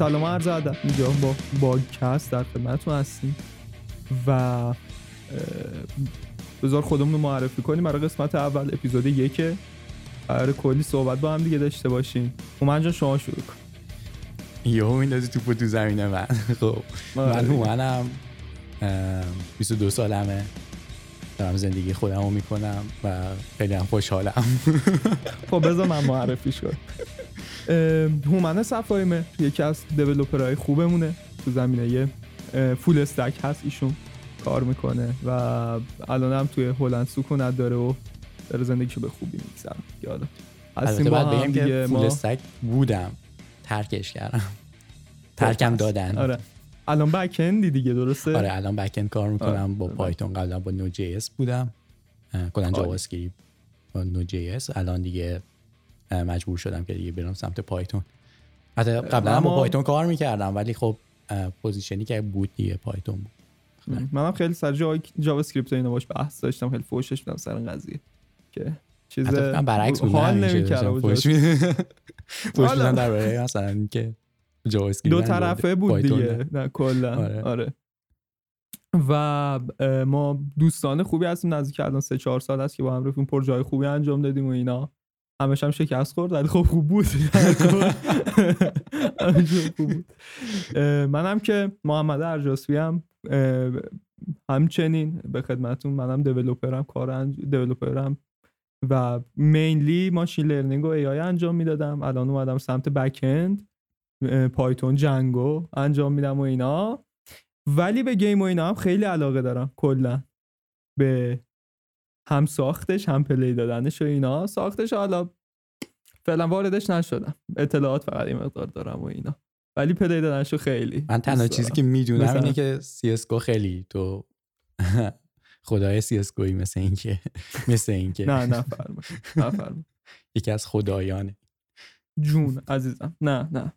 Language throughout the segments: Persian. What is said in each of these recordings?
سلام عرض ادب. اینجا با باگکست در خدمتتون هستیم و بذار خودمون رو معرفی کنیم. برای قسمت اول اپیزود یکه. قرار کلی صحبت با هم دیگه داشته باشیم. هومن جان شما شروع کن. یهو میندازی توپ تو زمین من. خب. من هومنم. 22 سالمه. دارم زندگی خودم رو می‌کنم و خیلی هم خوشحالم. خب بذار من معرفیش کنم هومن صفایمه یکی از developer های خوبمونه. تو زمینه یه full stack هست ایشون. کار می‌کنه و الان هم توی هلند سکونت داره و داره زندگیشو به خوبی میگذره. یالا البته باید بگم که فول استک بودم. ترکش کردم. ترکم دادن. آره. الان backend ی دیگه درسته؟ آره الان backend کار می‌کنم. آره. با پایتون قبلا با Node.js بودم کلا جاوا اسکریپت با Node.js الان دیگه مجبور شدم که دیگه برم سمت پایتون. حتی قبلا هم با پایتون کار می‌کردم ولی خب position ی که بود دیگه پایتون بود. منم خیلی سر جای جاوا اسکریپت اینا باش بحث داشتم خیلی فوشش بدم سر این قضیه که چیز برعکس بود حال نمی‌کردم فوش فوش در برای مثلا که جاوا اسکریپت دو طرفه بود دیگه. نه. کلا. آره. آره. و ما دوستان خوبی هستیم. نزدیک الان سه چهار سال است که با هم رفتیم پر جای خوبی انجام دادیم و اینا. همش هم شکست خورد ولی خب خوب بود. منم که محمد ارجاسوی هم همچنین به خدمتون منم دیولوپرم کار. دیولوپرم و مینلی ماشین لرنینگ و ای انجام می‌دادم. الان اومدم سمت بک اند پایتون Django انجام میدم و اینا. ولی به game و اینا هم خیلی علاقه دارم کلا. به هم ساختش هم play دادنش و اینا. ساختش حالا فعلا واردش نشدم. اطلاعات فقط این مقدار دارم و اینا. ولی play دادنشو خیلی من تنها چیزی که می‌دونم اینه که CS خیلی تو خدای CS مثل این که مثل این که نه نه فرما یکی از خدایانه. جون عزیزم. نه نه.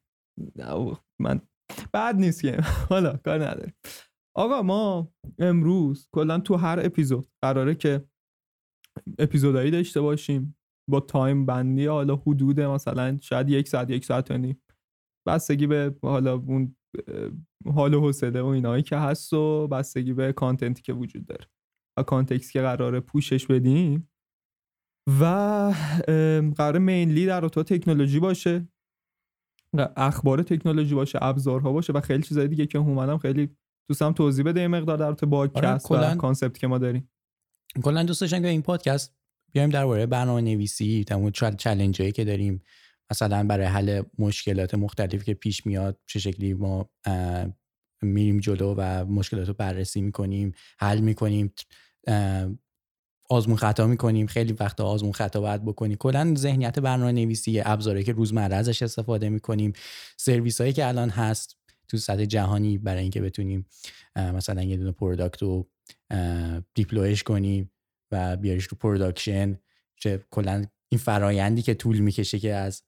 نه من بعد نیست که. حالا کار نداریم. آقا ما امروز کلا تو هر اپیزود قراره که اپیزودایی داشته باشیم. با تایم بندی حالا حدود مثلا شاید یک ساعت یک ساعت و نیم. بستگی به حالا اون حال و حوصله و اینایی که هست و بستگی به کانتنتی که وجود داره. و context که قراره پوشش بدیم. و قرار mainly در تو تکنولوژی باشه. اخبار تکنولوژی باشه ابزارها باشه و خیلی چیزای دیگه که هم خیلی دوستم توضیح بده مقدار در تو باگ کست آره، و concept که ما داریم. کلا دوست داشتم که این پادکست بیایم درباره برنامه نویسی تمام چالش هایی که داریم مثلا برای حل مشکلات مختلفی که پیش میاد چه شکلی ما میریم جلو و مشکلات رو بررسی می‌کنیم حل می‌کنیم آزمون خطا می‌کنیم خیلی وقت آزمون خطا باید بکنیم کلا ذهنیت برنامه نویسی ابزاری که روزمره ازش استفاده می‌کنیم سرویس هایی که الان هست تو سطح جهانی برای اینکه بتونیم مثلا یه دونه product رو deploy ش کنیم و بیاریش تو production چه کلا این فرایندی که طول می‌کشه که از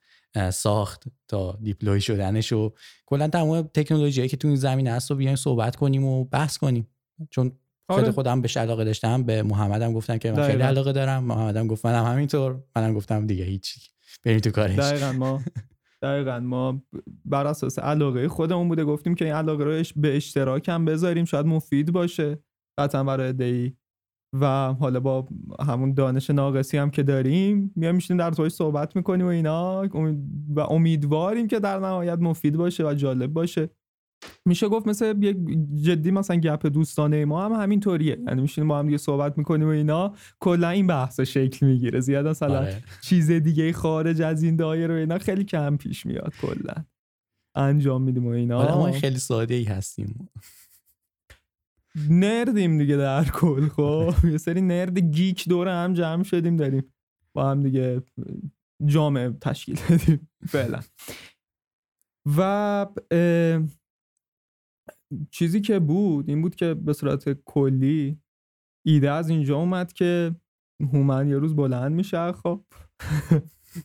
ساخت تا دیپلوی شدنش و کلا تمام تکنولوژی که تو این زمین هست رو بیایم صحبت کنیم و بحث کنیم. چون خیلی آره. خودم بهش علاقه داشتم به محمدم گفتم که من خیلی علاقه دارم محمدم گفت منم همینطور منم گفتم دیگه هیچی. بریم تو کارش. دقیقا ما دقیقا ما بر اساس علاقه خودمون بوده گفتیم که این علاقه رو به اشتراک هم بذاریم شاید مفید باشه قطعا برای دی. و حالا با همون دانش ناقصی هم که داریم میایم میشینیم در توش صحبت می‌کنیم و اینا. و امیدواریم که در نهایت مفید باشه و جالب باشه. میشه گفت مثل یک جدی مثلا گپ دوستانه ما هم همین طوریه یعنی میشینیم با هم دیگه صحبت می‌کنیم و اینا. کلا این بحث شکل می‌گیره. زیاد مثلا آره. چیز دیگه خارج از این دایره و اینا خیلی کم پیش میاد کلا. انجام میدیم و اینا. ما خیلی ساده ای هستیم نردیم دیگه در کل خب. یه سری نرد گیک دور هم جمع شدیم داریم با هم دیگه جامعه تشکیل دادیم. فعلا. و چیزی که بود این بود که به صورت کلی ایده از اینجا اومد که هومن یه روز بلند میشه. خب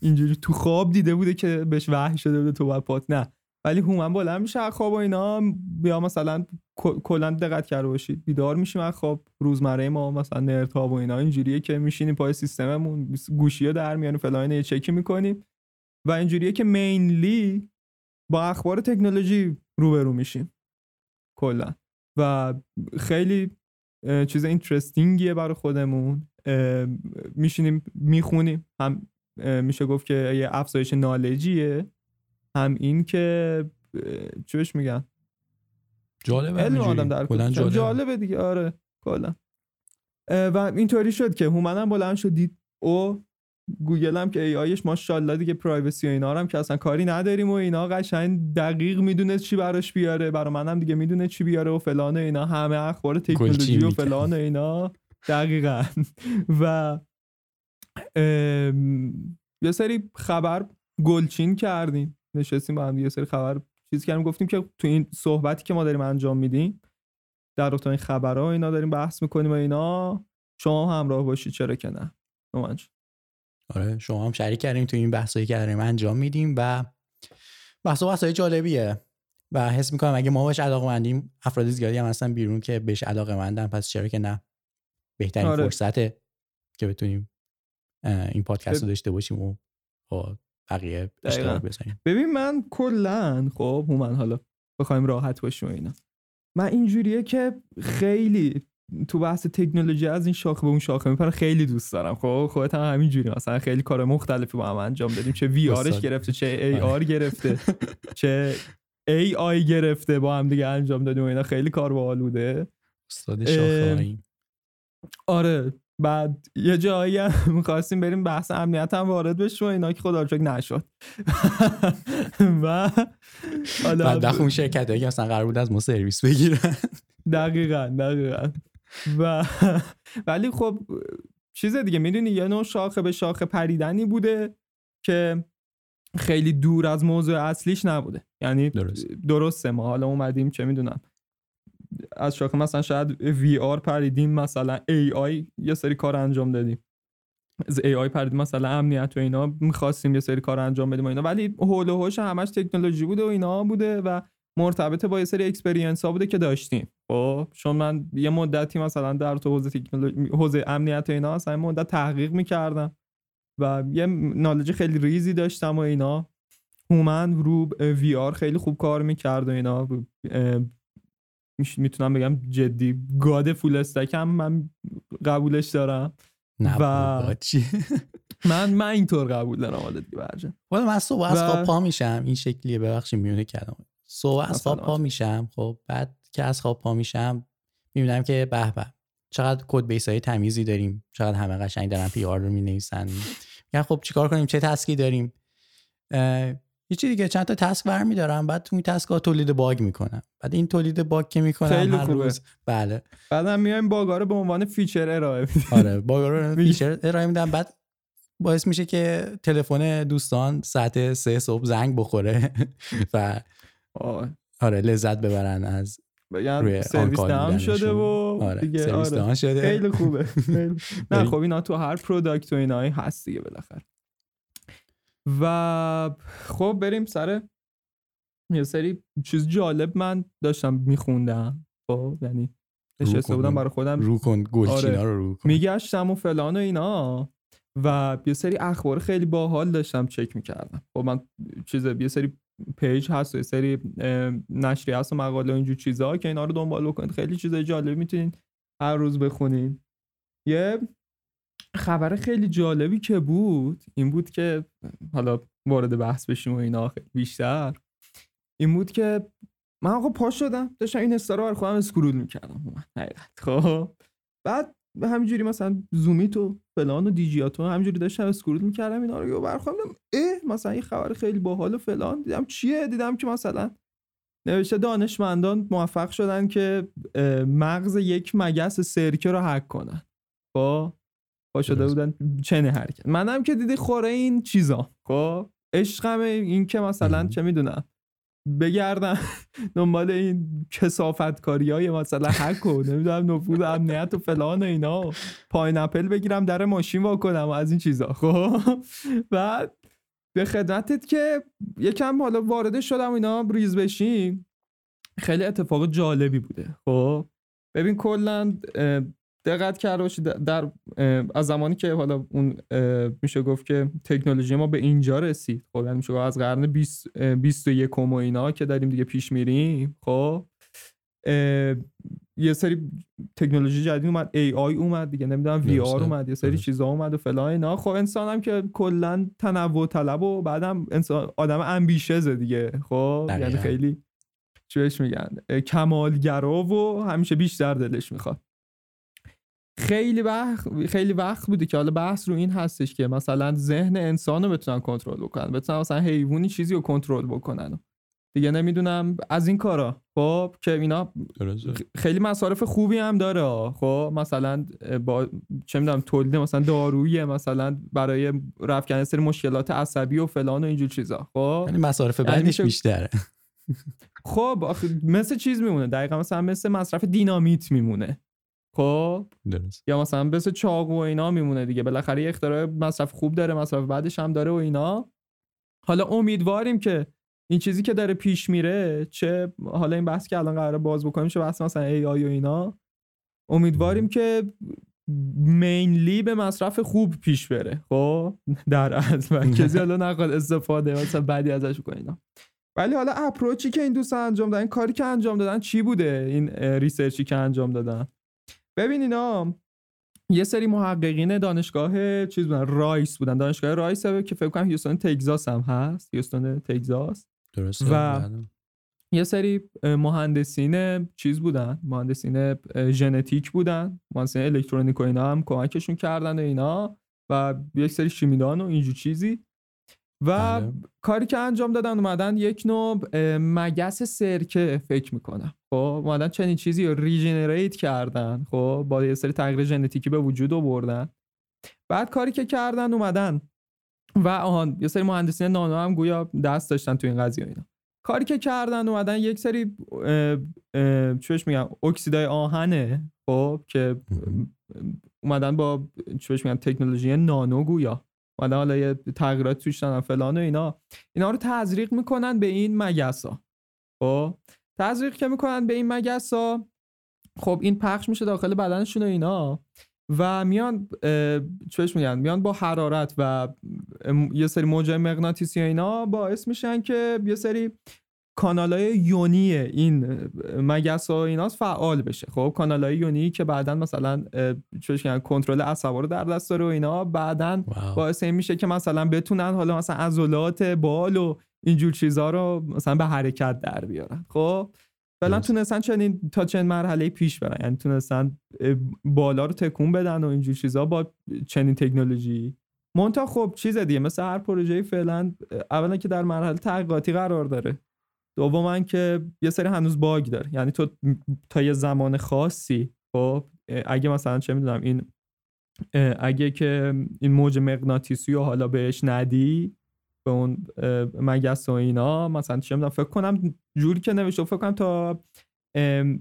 اینجوری تو خواب دیده بوده که بهش وحی شده بوده تو پات. نه ولی هومن بلند میشه خواب و اینا بیا مثلا کلا دقت کرده باشید بیدار میشیم از خواب. روزمره ما مثلا نرتا و اینا اینجوریه که میشینیم پای سیستممون گوشی در میانیم فلان چکی می‌کنیم. و اینجوریه که مینلی با اخبار تکنولوژی روبرو میشیم. کلا. و خیلی چیز اینترستینگیه برای خودمون. میشینیم می‌خونیم. هم میشه گفت که یه افزایش knowledge یه. هم این که چی بهش میگن؟ جالبه علم آدم در جالبه. جالبه دیگه. آره کلا. و اینطوری شد که هومنم بلند شد دید او گوگل هم که AI ش ماشاءالله دیگه privacy و اینا هم که اصلا کاری نداریم و اینا قشنگ دقیق می‌دونه چی براش بیاره. برای منم دیگه می‌دونه چی بیاره و فلان و اینا. همه اخبار تکنولوژی و فلان و اینا. دقیقا. و یه سری خبر گلچین کردیم. نشستیم با هم یه سری خبر چیزی کردیم. گفتیم که تو این صحبتی که ما داریم انجام میدیم در این خبرها اینا داریم بحث می‌کنیم و اینا. شما همراه باشید چرا که نه. آره شما هم شریک کردیم تو این بحثایی که داریم انجام میدیم و بحث بحثای جالبیه. و حس می‌کنم اگه ما بهش علاقه مندیم افراد زیادی هم هستن بیرون که بهش علاقه مندن پس چرا که نه؟ بهترین آره. فرصته که بتونیم این پادکست رو داشته باشیم و با بقیه اشتراک بزنیم ببین من کلا خب من حالا بخوایم راحت باشیم اینا. من اینجوریه که خیلی تو بحث تکنولوژی از این شاخه به اون شاخه میپرم خیلی دوست دارم. خب خودت هم همینجوری. مثلا خیلی کار مختلفی با هم انجام دادیم. چه وی آرش گرفته چه ای. آر گرفته چه ای آی گرفته با هم دیگه انجام دادیم و اینا. خیلی کار باحال بوده استاد شاخه آره. بعد یه جایی هم می‌خواستیم بریم بحث امنیت هم وارد بشیم و اینا که خدا رو نشد. و حالا بعد اون شرکت هایی که اصلا قرار بود از ما سرویس بگیرن. دقیقا دقیقا. و ولی خب چیز دیگه می‌دونی یه نوع شاخه به شاخه پریدنی بوده که خیلی دور از موضوع اصلیش نبوده. یعنی درست. درسته ما حالا اومدیم چه می‌دونم از شاخه مثلا شاید VR پریدیم مثلا AI یه سری کار انجام دادیم. از AI پریدیم مثلا امنیت و اینا می‌خواستیم یه سری کار انجام بدیم و اینا. ولی هول و هوش همش تکنولوژی بوده و اینا بوده و مرتبط با یه سری experience ها بوده که داشتیم. خب چون من یه مدتی مثلا در تو حوزه تکنولوژی حوزه امنیت و اینا مثلا مدت تحقیق می‌کردم و یه knowledge خیلی ریزی داشتم و اینا. هومن رو VR خیلی خوب کار می‌کرد و اینا. می‌تونم بگم جدی. god full stack م من قبولش دارم. نه و من من اینطور قبول دارم حالا دیگه version من صبح از خواب پا میشم. این شکلیه ببخشید میونه کردم صبح از خواب پا میشم. خب بعد که از خواب پا میشم می‌بینم که به به چقدر code base های تمیزی داریم چقدر همه قشنگ دارن PR رو می نویسن میگن خب چیکار کنیم؟ چه task ی داریم؟ یه چیزی دیگه چند تا task برمیدارم بعد تو این task ها تولید bug می‌کنم. بعد این تولید bug که می‌کنم هر خوبه. روز. بله. بعدم میایم bug ا رو به عنوان feature ارائه میدیم آره bug ا رو feature ارائه میدم. بعد باعث میشه که تلفن دوستان ساعت سه صبح زنگ بخوره و آره لذت ببرن از روی سرویس down شده و آره. دیگه سرویس آره. شده. خیلی خوبه. نه خب اینا تو هر product و اینایی هست دیگه بالاخره. و خب بریم سر یه سری چیز جالب من داشتم میخوندم. خب یعنی نشسته بودم برای خودم. رو کن. گلچینا آره. رو رو کن. میگشتم و فلان و اینا. و یه سری اخبار خیلی باحال داشتم چک می‌کردم. خب من چیز یه سری پیج هست و سری نشری هست و مقاله و اینجور چیزها که اینا رو دنبال بکنید. خیلی چیزای جالب می‌تونید هر روز بخونید. یه خبر خیلی جالبی که بود این بود که حالا وارد بحث بشیم و اینا بیشتر. این بود که من آقا پا شدم داشتم این استارا رو خودم اسکرول می‌کردم. خب. بعد همینجوری مثلا زومیت و فلان و دیجیاتو همینجوری داشتم اسکرول می‌کردم اینا رو برخوردم. اه مثلا این خبر خیلی باحال و فلان. دیدم چیه؟ دیدم که مثلا نوشته دانشمندان موفق شدن که مغز یک مگس سرکه رو حک کنن. با خب؟ پا شده بودن چنه حرکت. منم که دیدی خوره این چیزا. خب؟ عشقم این که مثلا چه می‌دونم. بگردم. دنبال این کسافت کاری های مثلا حک و نمی‌دونم نفوذ امنیت و فلان و اینا. پاین اپل بگیرم در ماشین وا کنم و از این چیزا. خب؟ بعد به خدمتت که یکم حالا وارد شدم اینا ریز بشیم. خیلی اتفاق جالبی بوده. خب؟ ببین کلا دقت کرده باشید در از زمانی که حالا اون میشه گفت که تکنولوژی ما به اینجا رسید. خب یعنی میشه از قرن 20 21 و اینا که داریم دیگه پیش میریم خب یه سری تکنولوژی جدید اومد ای آی اومد دیگه نمی‌دونم وی آر اومد یه سری چیزا اومد و فلان اینا. خب انسان هم که کلا تنوع طلب و بعدم انسان آدم امبیشزه دیگه خب یعنی خیلی چوش میگن کمالگرا و همیشه بیشتر دلش می‌خواد. خیلی وقت خیلی وقت بوده که حالا بحث رو این هستش که مثلا ذهن انسان رو بتونن کنترل بکنن. بتونن مثلا حیوانی چیزی رو کنترل بکنن. دیگه نمی‌دونم از این کارا. خب که اینا خیلی مصارف خوبی هم داره. خب مثلا با چه می‌دونم تولید مثلا دارویی مثلا برای رفع سری مشکلات عصبی و فلان و اینجور چیزا. خب یعنی مصارف یعنی بعدش بیشتره. خب مثل چیز میمونه. دقیقا مثلا مثل مصرف دینامیت میمونه. خب. درست. یا مثلا مثل چاقو و اینا میمونه دیگه. بالاخره اختراع مصرف خوب داره مصرف بعدش هم داره و اینا. حالا امیدواریم که این چیزی که داره پیش میره چه حالا این بحث که الان قراره باز بکنیم چه بحث مثلا ای آی و اینا. امیدواریم که مینلی به مصرف خوب پیش بره. خب؟ در از کسی حالا نقل استفاده مثلا بعدی ازش اینا ولی حالا approach ی که این دوستان انجام دادن کاری که انجام دادن چی بوده؟ این research ی که انجام دادن. ببین اینا یه سری محققین دانشگاه چیز بودن رایس بودن. دانشگاه رایس که فکر کنم هیوستون تگزاس هم هست. هیوستون تگزاس. درست و یه سری مهندسین چیز بودن. مهندسین ژنتیک بودن. مهندسین الکترونیک و اینا هم کمکشون کردن و اینا. و یک سری شیمیدان و اینجور چیزی. و بله. کاری که انجام دادن اومدن یک نوع مگس سرکه فکر می‌کنم. خب اومدن چنین چیزی رو regenerate کردن. خب با یه سری تغییر ژنتیکی به وجود آوردن. بعد کاری که کردن اومدن. و آهان یه سری مهندسین نانو هم گویا دست داشتن تو این قضیه اینا. کاری که کردن اومدن یک سری چوش میگم اکسیدای آهنه. خب که اومدن با چوش میگم تکنولوژی نانو گویا. اومدن حالا یه تغییرات توش دادن فلان و اینا. اینا رو تزریق می‌کنن به این مگسا خب تزریق که می‌کنن به این مگسا خب این پخش میشه داخل بدنشون و اینا. و میان چوش میگن؟ میان با حرارت و یه سری موجه مغناطیسی اینا باعث میشن که یه سری کانال های یونی این مگس ها ایناس فعال بشه. خب کانال های یونی که بعدا مثلا چوش کنترل عصبا رو در دست داره و اینا. بعدا باعث این میشه که مثلا بتونن حالا مثلا عضلات بال و اینجور چیزها رو مثلا به حرکت در بیارن. خب؟ فعلا تونستن چنین تا چند مرحله پیش برن. یعنی تونستن بالا رو تکون بدن و اینجور چیزا با چنین تکنولوژی. مونتا خب چیز دیگه مثل هر پروژه فعلا اولا که در مرحله تحقیقاتی قرار داره. دوما که یه سری هنوز باگ داره. یعنی تو تا یه زمان خاصی خب اگه مثلا چه می‌دونم این اگه که این موج مغناطیسی رو حالا بهش ندی به اون مگس و اینا مثلا چه فکر کنم جوری که نوشته فکر کنم تا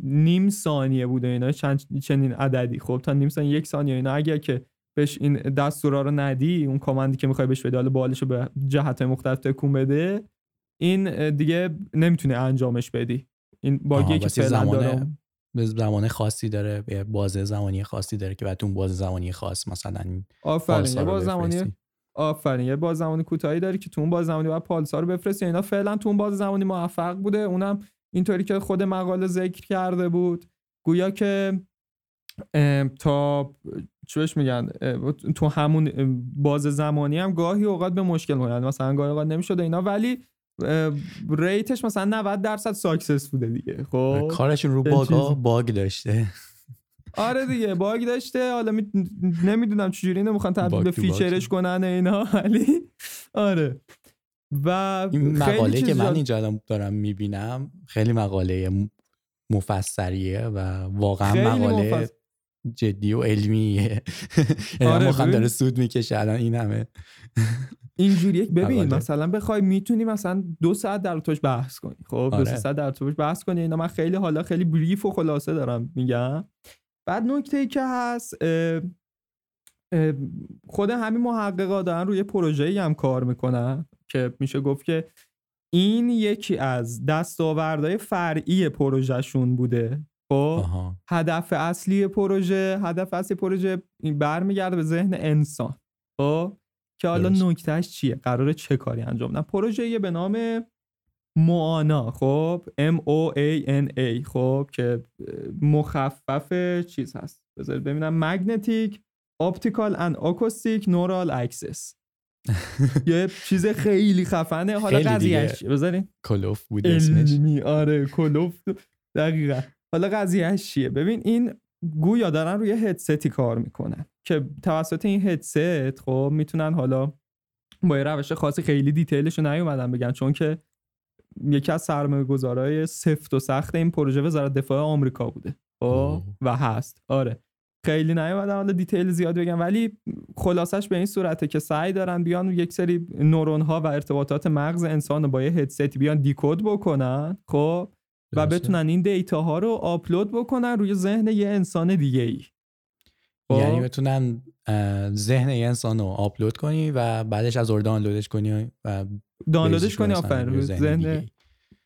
نیم ثانیه بوده اینا چند چنین عددی. خب تا نیم ثانیه یک ثانیه اینا اگر که بهش این دستورا رو ندی اون کامندی که می‌خوای بهش بدی حالا بالش رو به جهت مختلف تکون بده این دیگه نمی‌تونه انجامش بدی. این باگی که زمان به زمان خاصی داره بازه زمانی خاصی داره که بعد اون بازه زمانی خاص مثلا آفرین باز زمانی آفرین. یه باز زمانی کوتاهی داری که تو اون باز زمانی باید پالسا رو بفرستی. اینا فعلا تو اون باز زمانی موفق بوده. اونم اینطوری که خود مقاله ذکر کرده بود. گویا که تا چوش میگن؟ تو همون باز زمانی هم گاهی اوقات به مشکل میاد مثلا گاهی اوقات نمی‌شده اینا ولی rate ش مثلا 90 درصد success بوده دیگه. خب؟ کارشون رو bug bug داشته. آره دیگه bug داشته. حالا می... نمی‌دونم چجوری اینو می‌خوان تبدیل به feature ش کنن اینا ولی آره. و این مقاله که من اینجا دارم می‌بینم خیلی مقاله مفسریه و واقعا مقاله جدی و علمیه. یعنی آره داره سود می‌کشه الان این همه. اینجوری ببین مثلا بخوای می‌تونی مثلا دو ساعت در توش بحث کنی. خب آره. دو ساعت در توش بحث کنی اینا. من خیلی حالا خیلی بریف و خلاصه دارم میگم. بعد نکته ای که هست خود همین محققا دارن روی پروژه هم کار می‌کنن که میشه گفت که این یکی از دستاوردهای فرعی پروژهشون بوده. خب؟ هدف اصلی پروژه هدف اصلی پروژه برمیگرده به ذهن انسان. خب؟ که حالا. نکتهش چیه؟ قراره چه کاری انجام بدن؟ پروژه به نام موانا خب؟ M O A N A خب؟ که مخفف چیز هست. بذارید ببینم. Magnetic Optical and Acoustic Neural Access یه چیز خیلی خفنه. حالا. قضیهش؟ بذارین. کلوف بود اسمش. آره کلوف. دقیقا. حالا قضیهش چیه؟ ببین این گویا دارن روی هدستی کار می‌کنن. که توسط این هدست خب می‌تونن حالا با یه روش خاصی خیلی دیتیلش رو نیومدن بگن. چون که یکی از سرمایه گذارای سفت و سخت این پروژه وزارت دفاع آمریکا بوده. خب؟ اوه. و هست. آره. خیلی نیومدم حالا detail زیاد بگم. ولی خلاصش به این صورته که سعی دارن بیان یک سری نورون ها و ارتباطات مغز انسان رو با یه هدست بیان decode بکنن خب؟ و. بتونن این data ها رو آپلود بکنن روی ذهن یه انسان دیگه ای یعنی بتونن ذهن یه انسان رو آپلود کنی و بعدش از اون‌ور دانلودش کنی و دانلودش کنی آفرین دیگه‌ای.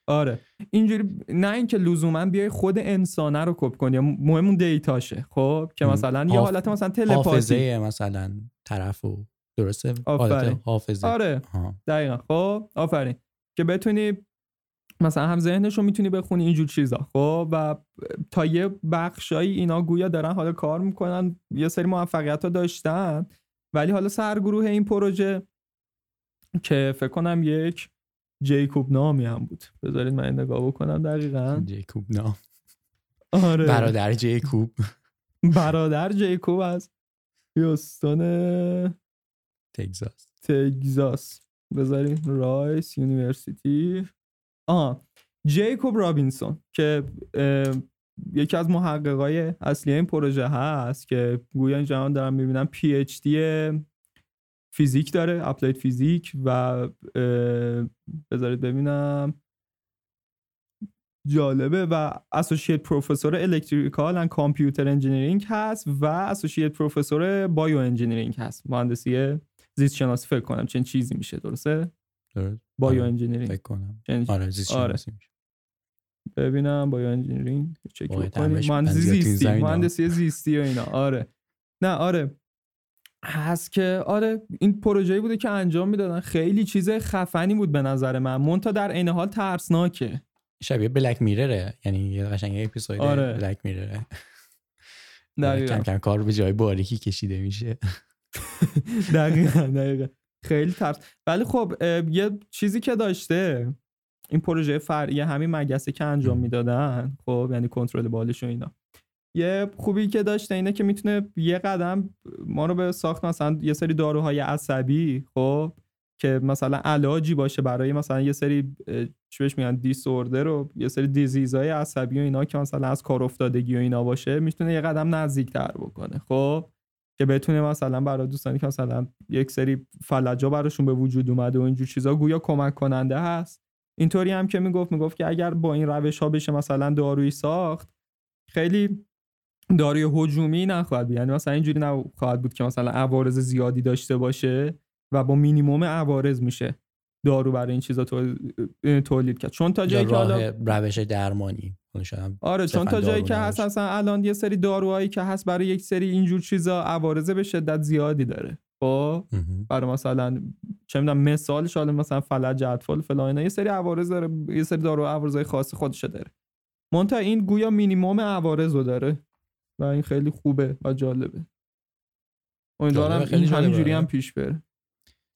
آره. اینجوری نه اینکه لزوما بیای خود انسانه رو کپی کنی مهم اون data شه خب؟ که. مثلا یه حالت مثلا تلپاتی. حافظه مثلا طرف و درسته؟ آفرین. حافظه. آره. آها. دقیقا. خب؟ آفرین. که بتونی مثلا هم ذهنش رو می‌تونی بخونی اینجور چیزا خب؟ و تا یه بخشایی اینا گویا دارن حالا کار می‌کنن یه سری موفقیت ها داشتن ولی حالا سرگروه این پروژه که فکر کنم یک جیکوب نامی هم بود. بذارید من نگاه بکنم دقیقا. جیکوب نام. آره. برادر جیکوب. برادر جیکوب از هیوستون تگزاس. تگزاس. بذارین Rice University. آها جیکوب رابینسون که یکی از محققای اصلی این پروژه هست که گویا اینجا هم دارم می‌بینم PhD فیزیک داره applied physics و بذارید ببینم. جالبه و associate professor electrical and computer engineering هست و associate professor bio engineering هست. مهندسی زیست شناسی فکر کنم چنین چیزی میشه درسته؟ درست. bio آره، engineering فکر کنم. آره زیست آره. شناسی میشه. ببینم bio engineering چک همش مهندسی زیستی. مهندسی زیستی و اینا. آره. نه آره. هست که آره این پروژه‌ای بوده که انجام می‌دادن. خیلی چیز خفنی بود به نظر من. منتها در عین حال ترسناکه. شبیه بلک میرره یعنی یه قشنگ اپیزود آره. بلک میرره کم کم کار به جای باریکی کشیده میشه. دقیقا دقیقا. خیلی ترس. ولی خب یه چیزی که داشته این پروژه فرعی همین مگسه که انجام. می‌دادن. خب یعنی کنترل بالش و اینا. یه خوبی که داشته اینه که می‌تونه یه قدم ما رو به ساخت مثلا یه سری داروهای عصبی خب که مثلا علاجی باشه برای مثلا یه سری چی بهش میگن دیسوردر و یه سری دیزیزهای عصبی و اینا که مثلا از کار افتادگی و اینا باشه می‌تونه یه قدم نزدیکتر بکنه خب که بتونه مثلا برای دوستانی که مثلا یک سری فلجا براشون به وجود اومده و اینجور چیزا گویا کمک کننده هست. اینطوری هم که می‌گفت می‌گفت که اگر با این روش ها بشه مثلا دارویی ساخت خیلی داروی هجومی نخواهد بود. یعنی مثلا اینجوری نخواهد بود که مثلا عوارض زیادی داشته باشه و با مینیموم عوارض میشه دارو برای این چیزا تول- تولید کرد. چون تا جایی که حالا روش درمانی. آره چون تا جایی که هست. اصلا الان یه سری داروهایی که هست برای یک سری اینجور چیزا عوارض به شدت زیادی داره. خب. برای مثلا چه می‌دونم مثالش حالا مثلا فلج اطفال فلان اینا یه سری عوارض داره یه سری دارو عوارضای خاص خودشه داره. مونتا این گویا مینیمم عوارض رو داره. و این خیلی خوبه و جالبه امیدوارم این. همینجوری هم پیش بره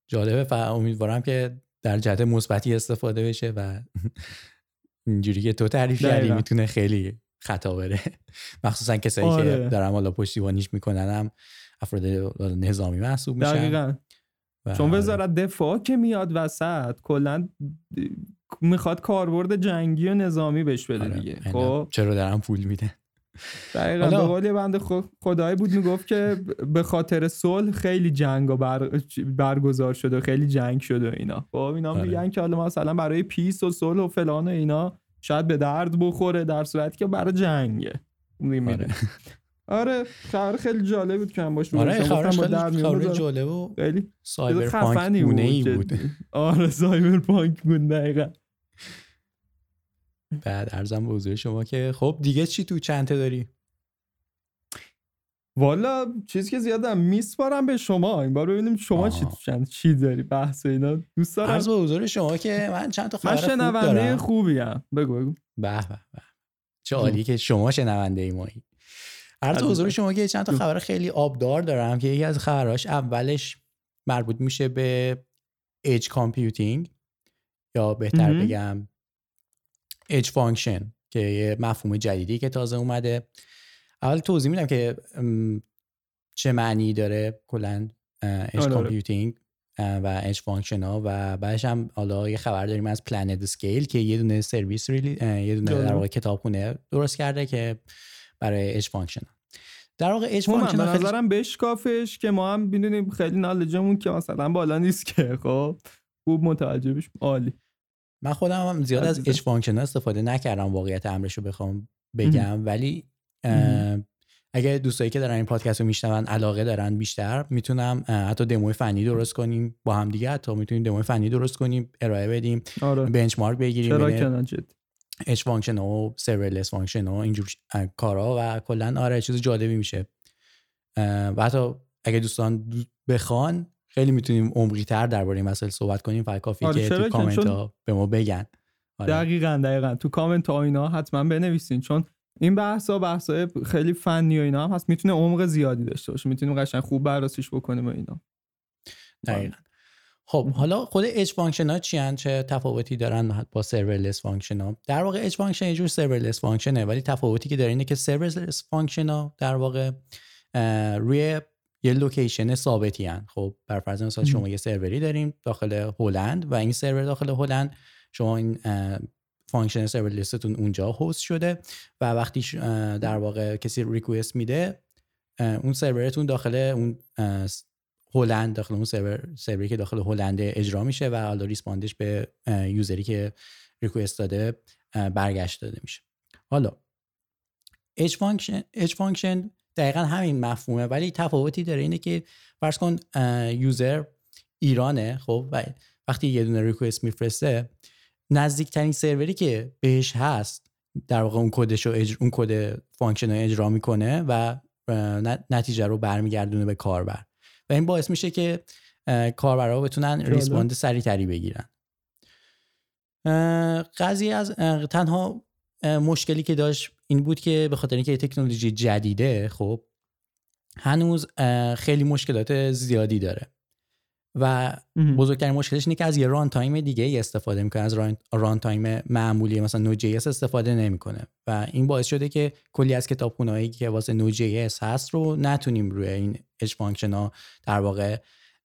جالبه و امیدوارم که در جهت مثبتی استفاده بشه و اینجوری که تو تعریف کردی. می‌تونه خیلی خطا بره مخصوصا کسایی آره. که دارن حالا پشتیبانیش می‌کنن هم افراد نظامی محسوب میشن دقیقا و چون. وزارت دفاع که میاد وسط کلا می‌خواد کاربرد جنگی و نظامی بهش بده آره، دیگه خب چرا دارن پول میده دقیقا به قول خ- خدایی بود می‌گفت که به خاطر صلح خیلی جنگ بر... برگزار شده و خیلی جنگ شده و اینا خب اینا آره. میگن که حالا مثلا برای پیس و صلح و فلان و اینا شاید به درد بخوره در صورتی که برای جنگه. آره, آره خبر خیلی جالب بود که من باش آره با خیلی خبر. جالب و خیلی سایبر پانک. بود آره سایبر پانک بود دقیقا بعد ارزم به حضور شما که خب دیگه چی تو چنته داری؟ والا چیزی که زیادم میسپارم به شما. این بار ببینیم شما چی تو چند چی داری بحث اینا. دوست دارم. عرض به حضور شما که من چند تا خبر من شنونده خوبی ام بگو بگو. به به به. چه عالی که شما شنونده ای مایی. عرض به حضور شما که چند تا خبر خیلی آبدار دارم که یکی از خبراش اولش مربوط میشه به edge computing یا بهتر بگم edge function که یه مفهوم جدیدی که تازه اومده. اول توضیح میدم که چه معنی داره کلا edge computing و edge function ها. و بعدش هم حالا یه خبر داریم از PlanetScale که یه دونه سرویس یه دونه در واقع کتابخونه درست کرده که برای edge function در واقع edge function به نظرم بشکافش که ما هم ببینیم خیلی knowledge مون که مثلا بالا نیست که خب؟ خوب متوجه بشیم. عالی. من خودم هم زیاد از edge function استفاده نکردم واقعیت امرشو بخوام بگم. ولی اگه دوستایی که دارن این پادکست رو میشنون علاقه دارن بیشتر می‌تونم حتی دموی فنی درست کنیم با هم دیگه. حتی می‌تونیم دموی فنی درست کنیم ارائه بدیم آره. benchmark بگیریم چرا edge function و serverless function و اینجور کارا و کلا آره چیز جالبی میشه. و حتی اگه دوستان بخوان خیلی می‌تونیم عمقی تر درباره این مسئله صحبت کنیم. فقط کافی آره که تو کامنت ها به ما بگن. آره. دقیقا دقیقا. تو کامنت ها اینا حتما بنویسین. چون این بحث ها بحث های خیلی فنی و اینا هم هست. می‌تونه عمق زیادی داشته باشه. می‌تونیم قشنگ خوب بررسیش بکنیم و اینا. دقیقا. خب حالا خود edge function ها چی چه تفاوتی دارن با serverless function ها؟ در واقع edge function یه جور serverless function ه ولی تفاوتی که داره اینه که serverless function ها در واقع روی یه location ثابتی هن. خب بر فرض مثال شما یه سروری داریم داخل هلند و این سرور داخل هلند شما این function serverless تون اونجا هست شده و وقتی در واقع کسی request میده اون سرورتون داخل اون هلند داخل اون سرور سروری که داخل هلند اجرا میشه و حالا respond ش به user ی که request داده برگشت داده میشه حالا edge function دقیقا همین مفهومه ولی تفاوتی داره اینه که فرض کن user ایرانه خب و وقتی یه دونه request میفرسته نزدیکترین سروری که بهش هست در واقع اون کدش رو اون کد function رو اجرا می‌کنه و نتیجه رو برمیگردونه به کاربر. و این باعث میشه که کاربرها بتونن respond سریعتری بگیرن. قضیه از تنها مشکلی که داشت این بود که به خاطر اینکه تکنولوژی جدیده خب هنوز خیلی مشکلات زیادی داره. و بزرگترین مشکلش اینه که از یه runtime دیگه استفاده می‌کنه از runtime معمولی مثلا Node.js استفاده نمی‌کنه. و این باعث شده که کلی از کتابخونه‌ای که واسه Node.js هست رو نتونیم روی این edge function ها در واقع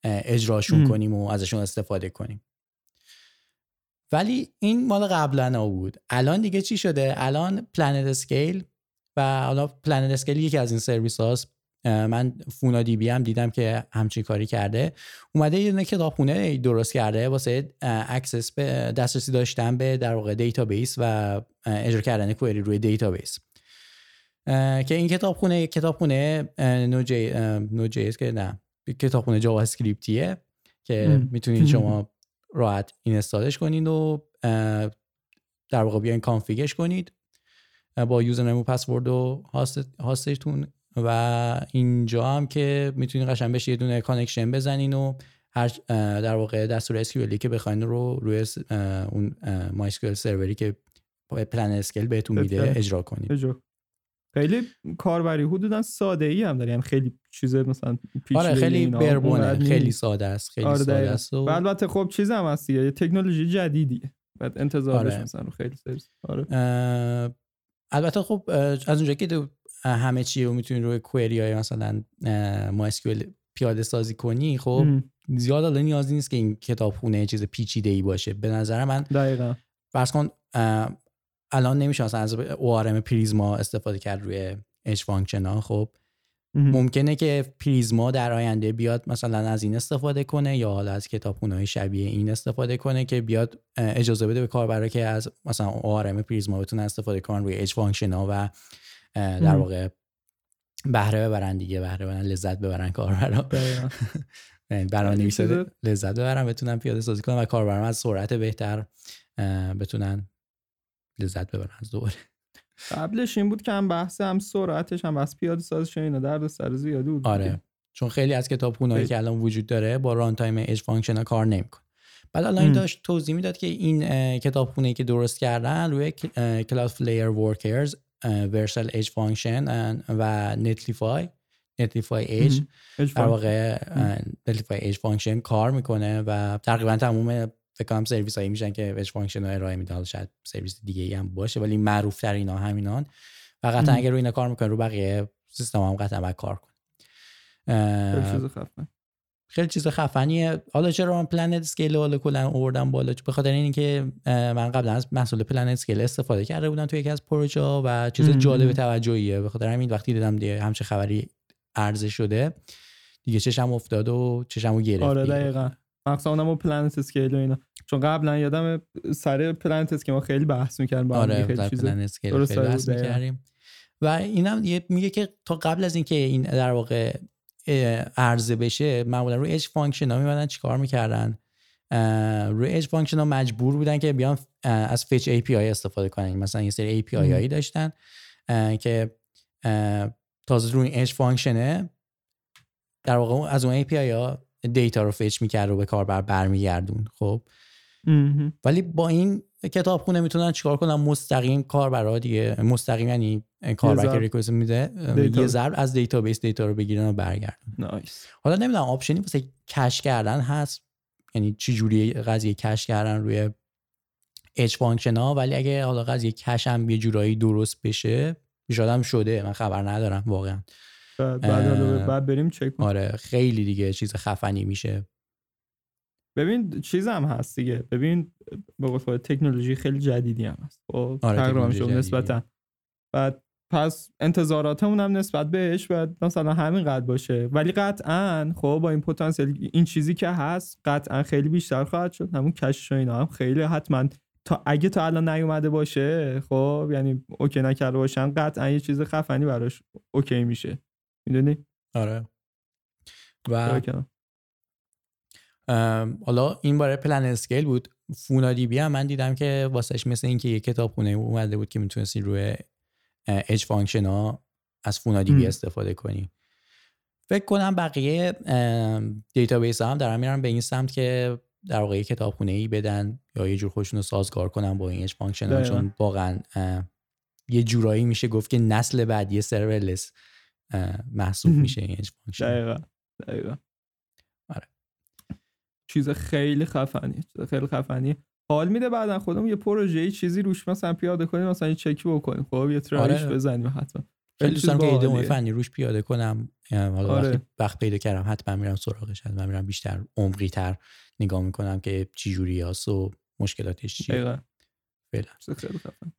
اجراشون کنیم و ازشون استفاده کنیم. ولی این مال قبلا بود. الان دیگه چی شده؟ الان PlanetScale و حالا PlanetScale یکی از این سرویس هاست. من FaunaDB هم دیدم که همچین کاری کرده. اومده یه دونه کتابخونه درست کرده. واسه access به دسترسی داشتن به در واقع دیتابیس و اجرا کردن query روی دیتابیس که این کتابخونه کتابخونه Node.j Node.j که نه. کتابخونه JavaScript یه که می‌تونید شما راحت install ش کنید و در واقع بیاین config ش کنید با username و پسورد و host تون و اینجا هم که می‌تونید قشنگ بشه یه دونه connection بزنین و هر در واقع دستور SQL ی که بخواین رو روی اون MySQL سروری که PlanetScale بهتون میده اجرا کنید. خیلی کاربری حدودا ساده ای هم داریم خیلی چیز مثلا پیچیده آره خیلی بربونه خیلی ساده است خیلی آره ساده است و... البته خب چیز هم هست دیگه تکنولوژی جدیدیه. بعد انتظار آره. مثلا خیلی سرس آره. البته خب از اونجایی که همه چی رو می‌تونی روی کوئری های مثلا ما پیاده سازی کنی خب زیاد الان نیازی نیست که این کتابخونه چیز پیچیده ای باشه. به نظر من دقیقا. فرض کن الان نمیشه مثلا از ORM پریزما استفاده کرد روی edge function ها خب. ممکنه که Prisma در آینده بیاد مثلا از این استفاده کنه یا حالا از کتابخونه های شبیه این استفاده کنه که بیاد اجازه بده به کاربرا که از مثلا ORM Prisma بتونه استفاده کنن روی edge function ها و در واقع بهره ببرن دیگه بهره ببرن لذت ببرن کاربرا. برنامه‌نویس لذت ببرن بتونن پیاده سازی کنن و کاربران از سرعت بهتر بتونن لذت ببرن از دوباره. قبلش این بود که هم بحث هم سرعتش هم از پیاده سازش اینا درد سر زیادی بود آره. چون خیلی از کتاب که الان وجود داره با runtime edge function کار نمی‌کنه بعد الان این داشت توضیح می‌داد که این کتابخونه که درست کردن روی Cloudflare Workers Vercel edge function و Netlify Netlify edge در واقع Netlify edge function کار می‌کنه و تقریبا تموم فکر کنم سرویس هایی میشن که edge function رو ارائه میده شاید سرویس دیگه ای هم باشه ولی معروف تر اینا همینان. و قطعا اگر روی اینا کار می‌کنه رو بقیه سیستم هم قطعا باید کار کنه خیلی چیز خفنیه. حالا چرا من PlanetScale حالا کلا آوردم بالا؟ به خاطر اینکه من قبلا از محصول PlanetScale استفاده کرده بودم تو یکی از پروژه و چیز جالب توجهیه. به خاطر همین وقتی دیدم دیگه همچه خبری عرضه شده دیگه چشم افتاد و چشمو گرفت آره دقیقاً. مخصوصا اونم PlanetScale و اینا. چون قبلا یادم سر PlanetScale ما خیلی بحث می‌کردیم با آره خیلی چیز خیلی بحث می‌کردیم. و اینم میگه که تا قبل از اینکه این در واقع عرضه بشه معمولا روی edge function ها میمدن چیکار می‌کردن. روی edge function ها مجبور بودن که بیان از fetch API استفاده کنن. مثلا یه سری API هایی داشتن که تازه روی edge function ه در واقع از اون API ها دیتا رو fetch می‌کرد و به کاربر برمیگردون خب. ولی با این کتابخونه می‌تونن چیکار کنن؟ مستقیم کاربرا دیگه مستقیم یعنی کاربر که request میده یه ضرب از دیتابیس دیتا رو بگیرن و برگردن. nice حالا نمی‌دونم option ی واسه cache کردن هست؟ یعنی چه جوری قضیه cache کردن روی edge function ها؟ ولی اگه حالا قضیه cache هم یه جورایی درست بشه شایدم شده. من خبر ندارم واقعا. بعد, بعد بریم چک آره خیلی دیگه چیز خفنی میشه. ببین چیز هم هست دیگه. ببین به قول تکنولوژی خیلی جدیدی هم هست. خب آره نسبتا. بعد پس انتظاراتمون هم نسبت بهش باید مثلا همین قد باشه. ولی قطعا خب با این پتانسیل این چیزی که هست قطعا خیلی بیشتر خواهد شد. همون کشش و اینا هم خیلی حتما تا اگه تا الان نیومده باشه خب یعنی اوکی نکرده باشن قطعا یه چیز خفنی براش اوکی میشه. می‌دونی؟ آره. و حالا این باره PlanetScale بود. FaunaDB هم من دیدم که واسهش مثل اینکه یه کتاب خونه اومده بود که می‌تونستی روی edge function ها از FaunaDB استفاده کنی. فکر کنم بقیه دیتابیس هم دارن میرن به این سمت که در واقع یه کتاب خونه ای بدن یا یه جور خودشون رو سازگار کنن با این edge function ها. چون واقعا یه جورایی میشه گفت که نسل بعدی serverless. محسوب میشه این edge function دقیقا دقیقا. چیز خیلی خفنی چیز خیلی خفنی. حال میده بعدا خودم یه پروژه چیزی روش مثلا پیاده کنیم مثلا یه چکی بکنیم. خب یه try ش آره. بزنیم حتما. خیلی دوست دارم که ایده فنی روش پیاده کنم. حالا آره. وقت پیدا کردم حتما میرم سراغش حتما میرم بیشتر عمقی تر نگاه می‌کنم که چی جوری هست و مشکلاتش چیه. فعلا خیلی خفن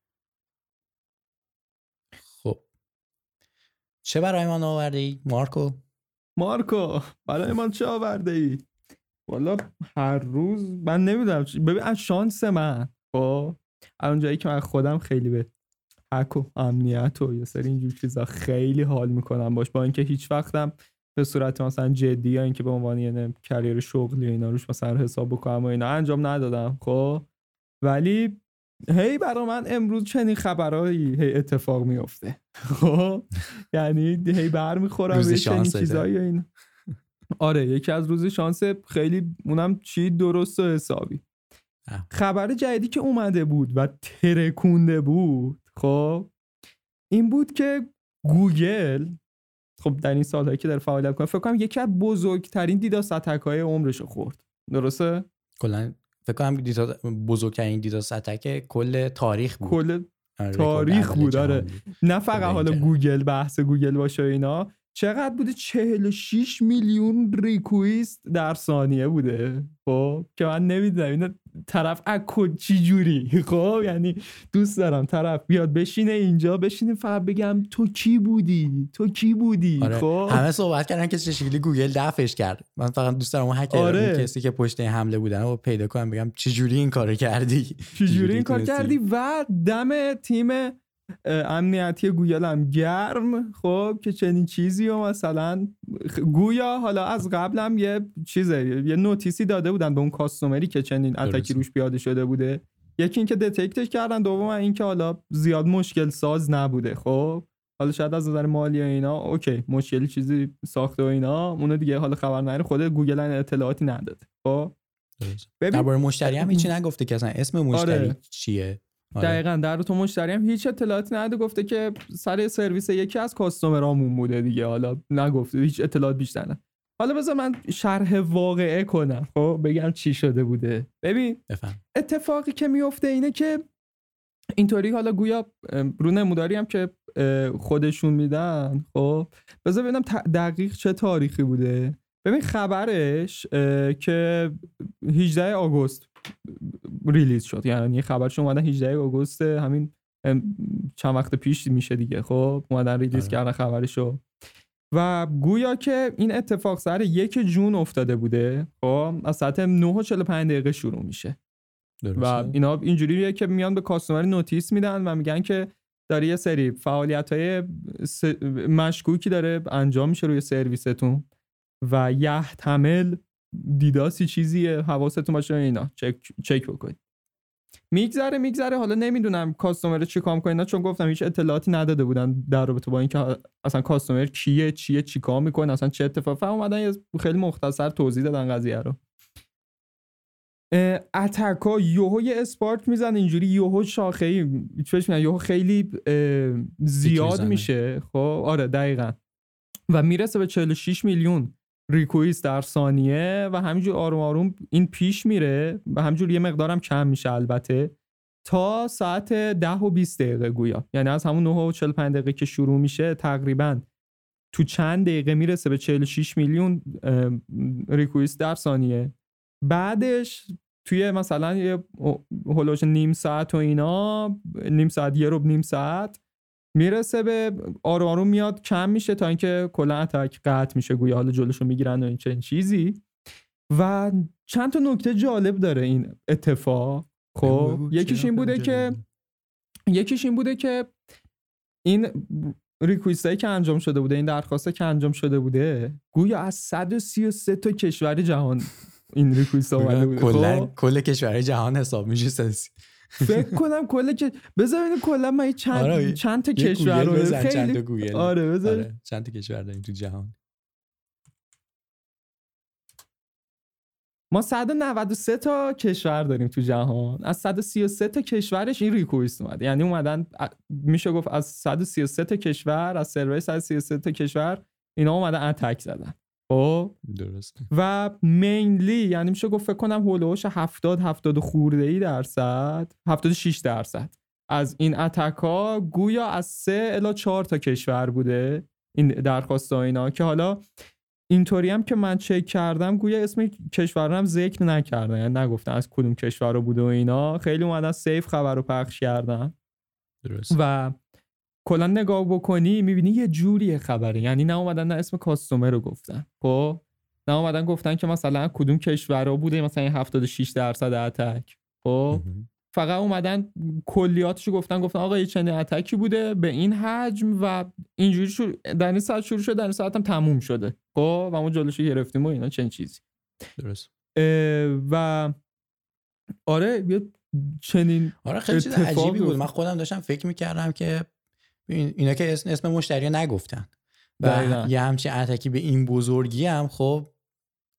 خب چه برای من آورده ای مارکو. مارکو برای من چه آورده ای والا هر روز من نمی‌دونم ببین از شانس من خب؟ الان جایی که من خودم خیلی به حک و امنیت و یه سری اینجور چیزا خیلی حال می‌کنم باش با اینکه هیچ وقتم به صورت مثلا جدی یا اینکه به عنوان یه کریر شغلی اینا روش مثلا حساب بکنم و اینا انجام ندادم خب؟ ولی هی برا من امروز چنین خبرهایی هی اتفاق میفته خب یعنی هی برمیخورم به چنین چیزایی اینا. آره یکی از روز شانس خیلی اونم چی درست و حسابی. خبر جدیدی که اومده بود و ترکونده بود خب این بود که گوگل خب در این سالهایی که در فعالیت کنه فکر کنم یکی از بزرگترین دیداس اتک های عمرش خورد. درسته؟ کلا فکر کنم دیدا بزرگترین DDoS attack کل تاریخ بود. کل آره، تاریخ بود آره. نه فقط حالا گوگل بحث گوگل باشه اینا. چقدر بوده؟ 46 میلیون request در ثانیه بوده. خب که من نمی‌دونم. این طرف اکو چی جوری؟ خب یعنی دوست دارم طرف بیاد بشینه اینجا بشینه فقط بگم تو کی بودی؟ تو کی بودی؟ آره. خب. همه صحبت کردن که چه شکلی گوگل دفعش کرد. من فقط دوست دارم اون هکر آره. کسی که پشت حمله بودن و پیدا کنم بگم چه جوری این کارو کردی؟ چه جوری این کار کردی؟ و دم تیم امنیتی گوگل هم گرم. خب که چنین چیزی و مثلا گویا حالا از قبل هم یه چیزه یه notice ی داده بودن به اون customer ی که چنین attack ی روش پیاده شده بوده. یکی اینکه detect ش کردن دوم اینکه حالا زیاد مشکل ساز نبوده. خب حالا شاید از نظر مالی و اینا okay مشکلی چیزی ساخته و اینا اونو دیگه حالا خبر نره خود گوگل اطلاعاتی نداده خب درباره مشتری هم هیچی نگفته که اصلا اسم مشتری آره. چیه. آره. دقیقا در تو مشتری هم هیچ اطلاعاتی نده گفته که سر سرویس یکی از customer امون بوده دیگه. حالا نگفته هیچ اطلاعات بیشتر نه حالا بذار من شرح واقعه کنم خب؟ بگم چی شده بوده. ببین بفهم. اتفاقی که میفته اینه که اینطوری حالا گویا رو نموداری هم که خودشون میدن خب؟ بذار ببینم دقیق چه تاریخی بوده. ببین خبرش که 18 آگوست release شد. یعنی خبرش اومدن 18 آگوست همین چند وقت پیش میشه دیگه. خب اومدن release آره. کردن خبرشو. و گویا که این اتفاق سر یک June افتاده بوده خب از ساعت 9 دقیقه شروع میشه. و اینا اینجوریه که میان به کاستومر نوتیس میدن و میگن که داره یه سری فعالیت های مشکوکی داره انجام میشه روی سرویستون و یحتمل دیداسی چیزیه حواستون باشه اینا. چک چک بکنید. میگذره میگذره. حالا نمی‌دونم کاستومر چی کام کنه چون گفتم هیچ اطلاعاتی نداده بودن در رابطه با اینکه اصلا کاستومر کیه چیه چی کار می‌کنه اصلا چه اتفاقی اومدن خیلی مختصر توضیح دادن قضیه رو. اتکا یوهو یه اسپارک میزن اینجوری یوهو شاخه ای چش یوهو خیلی زیاد میشه. خب آره دقیقا. و می‌رسه به 46 میلیون. ریکویز در ثانیه و همینجور آروم آروم این پیش میره و همینجور یه مقدارم کم میشه البته تا ساعت 10 و 20 دقیقه گویا. یعنی از همون 9 و 45 دقیقه که شروع میشه تقریبا تو چند دقیقه می‌رسه به 46 میلیون ریکویست در ثانیه. بعدش توی مثلا یه هلوش نیم ساعت و اینا نیم ساعت یه رو نیم ساعت می‌رسه به آروم آروم میاد کم میشه تا اینکه کلا اتک قطع میشه گویا حالا جلوشو می‌گیرن و این چنین چیزی. و چند تا نکته جالب داره این اتفاق. خب یکیش این بوده که یکیش این بوده که این request که انجام شده بوده این درخواسته که انجام شده بوده گویا از 133 تا کشور جهان این request اومده بوده. خب؟ کل کشور جهان حساب میشه فکر کنم کل که بذار ببینیم کلا ما چند آره چند تا کشور رو خیلی چند تا گوگل. آره بذار آره. چند تا کشور داریم تو جهان. ما 193 تا کشور داریم تو جهان. از 133 تا کشورش این request اومده. یعنی اومدن میشه گفت از 133 تا کشور از سرور 133 تا کشور اینا اومدن اتک زدن. خب؟ درست و مینلی یعنی میشه گفت فکر کنم هولوش 70 70 خورده ای درصد 76 درصد. از این اتک ها گویا از 3 الی 4 تا کشور بوده این درخواست اینا که حالا اینطوری هم که من چک کردم گویا اسم کشور هم ذکر نکردن یعنی نگفتن از کدوم کشور رو بوده و اینا. خیلی اومدن سیف خبر رو پخش کردن. درست و کلا نگاه بکنی می‌بینی یه جوری خبره. یعنی نه اومدن نه اسم کاستومر رو گفتن. خب؟ نه اومدن گفتن که مثلا کدوم کشور رو بوده مثلا 76 درصد اتک. خب؟ فقط اومدن کلیاتشو گفتن گفتن آقا یه چنین اتکی بوده به این حجم و اینجوری شروع در این ساعت شروع شده در این ساعت هم تموم شده. خب؟ و ما جلوشو گرفتیم و اینا چنین چیزی. درست. و آره یه چنین آره خیلی چیز عجیبی بود. من خودم داشتم فکر می‌کردم که اینا که اسم, اسم مشتری نگفتن. و یه همچین اتکی به این بزرگی هم خب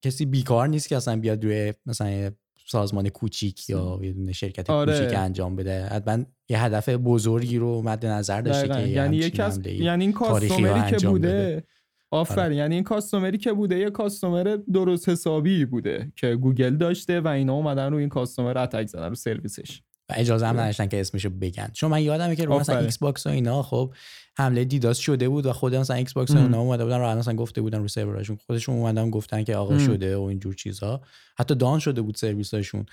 کسی بیکار نیست که اصلا بیاد روی مثلا سازمان کوچیک یا یه دونه شرکت آره. کوچیک انجام بده. حتما یه هدف بزرگی رو مد نظر داشته که یعنی یک از یعنی این کاستومری که بوده. آفر آره. یعنی این کاستومری که بوده یه کاستومر درست حسابی بوده که گوگل داشته و اینا اومدن رو این کاستومر اتک زدن رو سرویسش. و اجازه هم نداشتن که اسمشو بگن. چون من یادمه که رو مثلا ایکس باکس و اینا خب حمله DDoS شده بود و خود مثلا ایکس باکس و اینا اومده بودن رو مثلا گفته بودن رو سرورشون. خودشون اومدن گفتن که آقا شده و اینجور چیزها حتی down شده بود سرویساشون.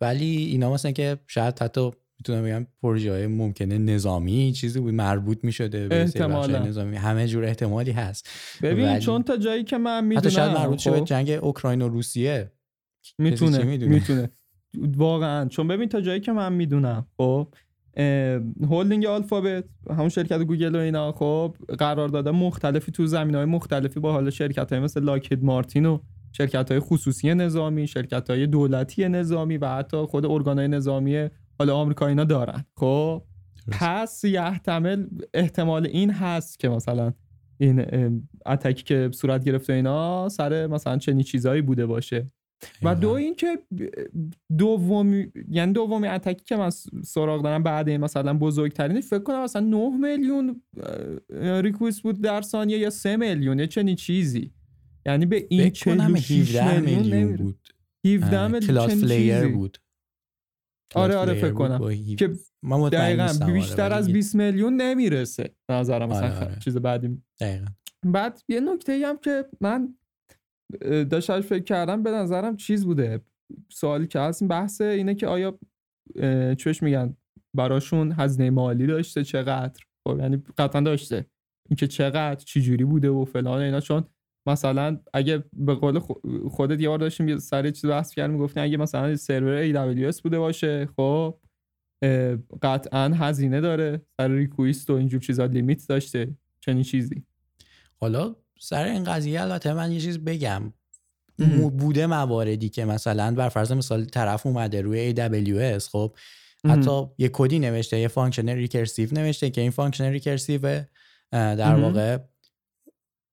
ولی اینا مثلا که شاید حتی می‌تونم بگم پروژه های ممکنه نظامی چیزی بود مربوط می‌شده به نظامی. همه جور احتمالی هست. ببین چون تا جایی که من می‌دونم حتی شاید مربوط شه به خب. جنگ اوکراین و روسیه. می‌تونه می‌تونه. واقعا. چون ببین تا جایی که من می‌دونم خب هولدینگ آلفابت همون شرکت گوگل و اینا خب قرار داده مختلفی تو زمین های مختلفی با حال شرکت های مثل لاکید مارتین و شرکت های خصوصی نظامی شرکت های دولتی نظامی و حتی خود ارگانهای نظامی حالا آمریکا اینا دارن. خب پس یحتمل احتمال این هست که مثلا این اتکی که صورت گرفته اینا سر مثلا چنین چیزایی بوده باشه. و دو اینکه دومی یعنی دومی اتکی که من سراغ دارم بعد این مثلا بزرگترین فکر کنم مثلا 9 میلیون ریکوست بود در ثانیه یا 3 میلیون یا چنین چیزی. یعنی به این 46 میلیون, بود. 17 میلیون فلیر بود. آره آره فکر کنم. که دقیقا بیشتر از 20 میلیون نمی‌رسه نظرم مثلا آره آره. چیز بعدی. دقیقا. بعد یه نکته هم که من داشتم فکر کردم به نظرم چیز بوده. سوالی که هست بحث اینه که آیا چوش میگن؟ براشون هزینه مالی داشته چقدر؟ خب یعنی قطعا داشته. اینکه چقدر چی جوری بوده و فلان اینا. چون مثلا اگه به قول خودت یه بار داشتیم سر چیز بحث کردیم گفتیم اگه مثلا سرور AWS بوده باشه خب قطعا هزینه داره. سر ریکویست و اینجور چیزا لیمیت داشته. چنین چیزی. حالا سر این قضیه البته من یه چیز بگم. بوده مواردی که مثلا بر فرض مثال طرف اومده روی AWS خب؟ حتی یه کدی نوشته یه function recursive نوشته که این function recursive در واقع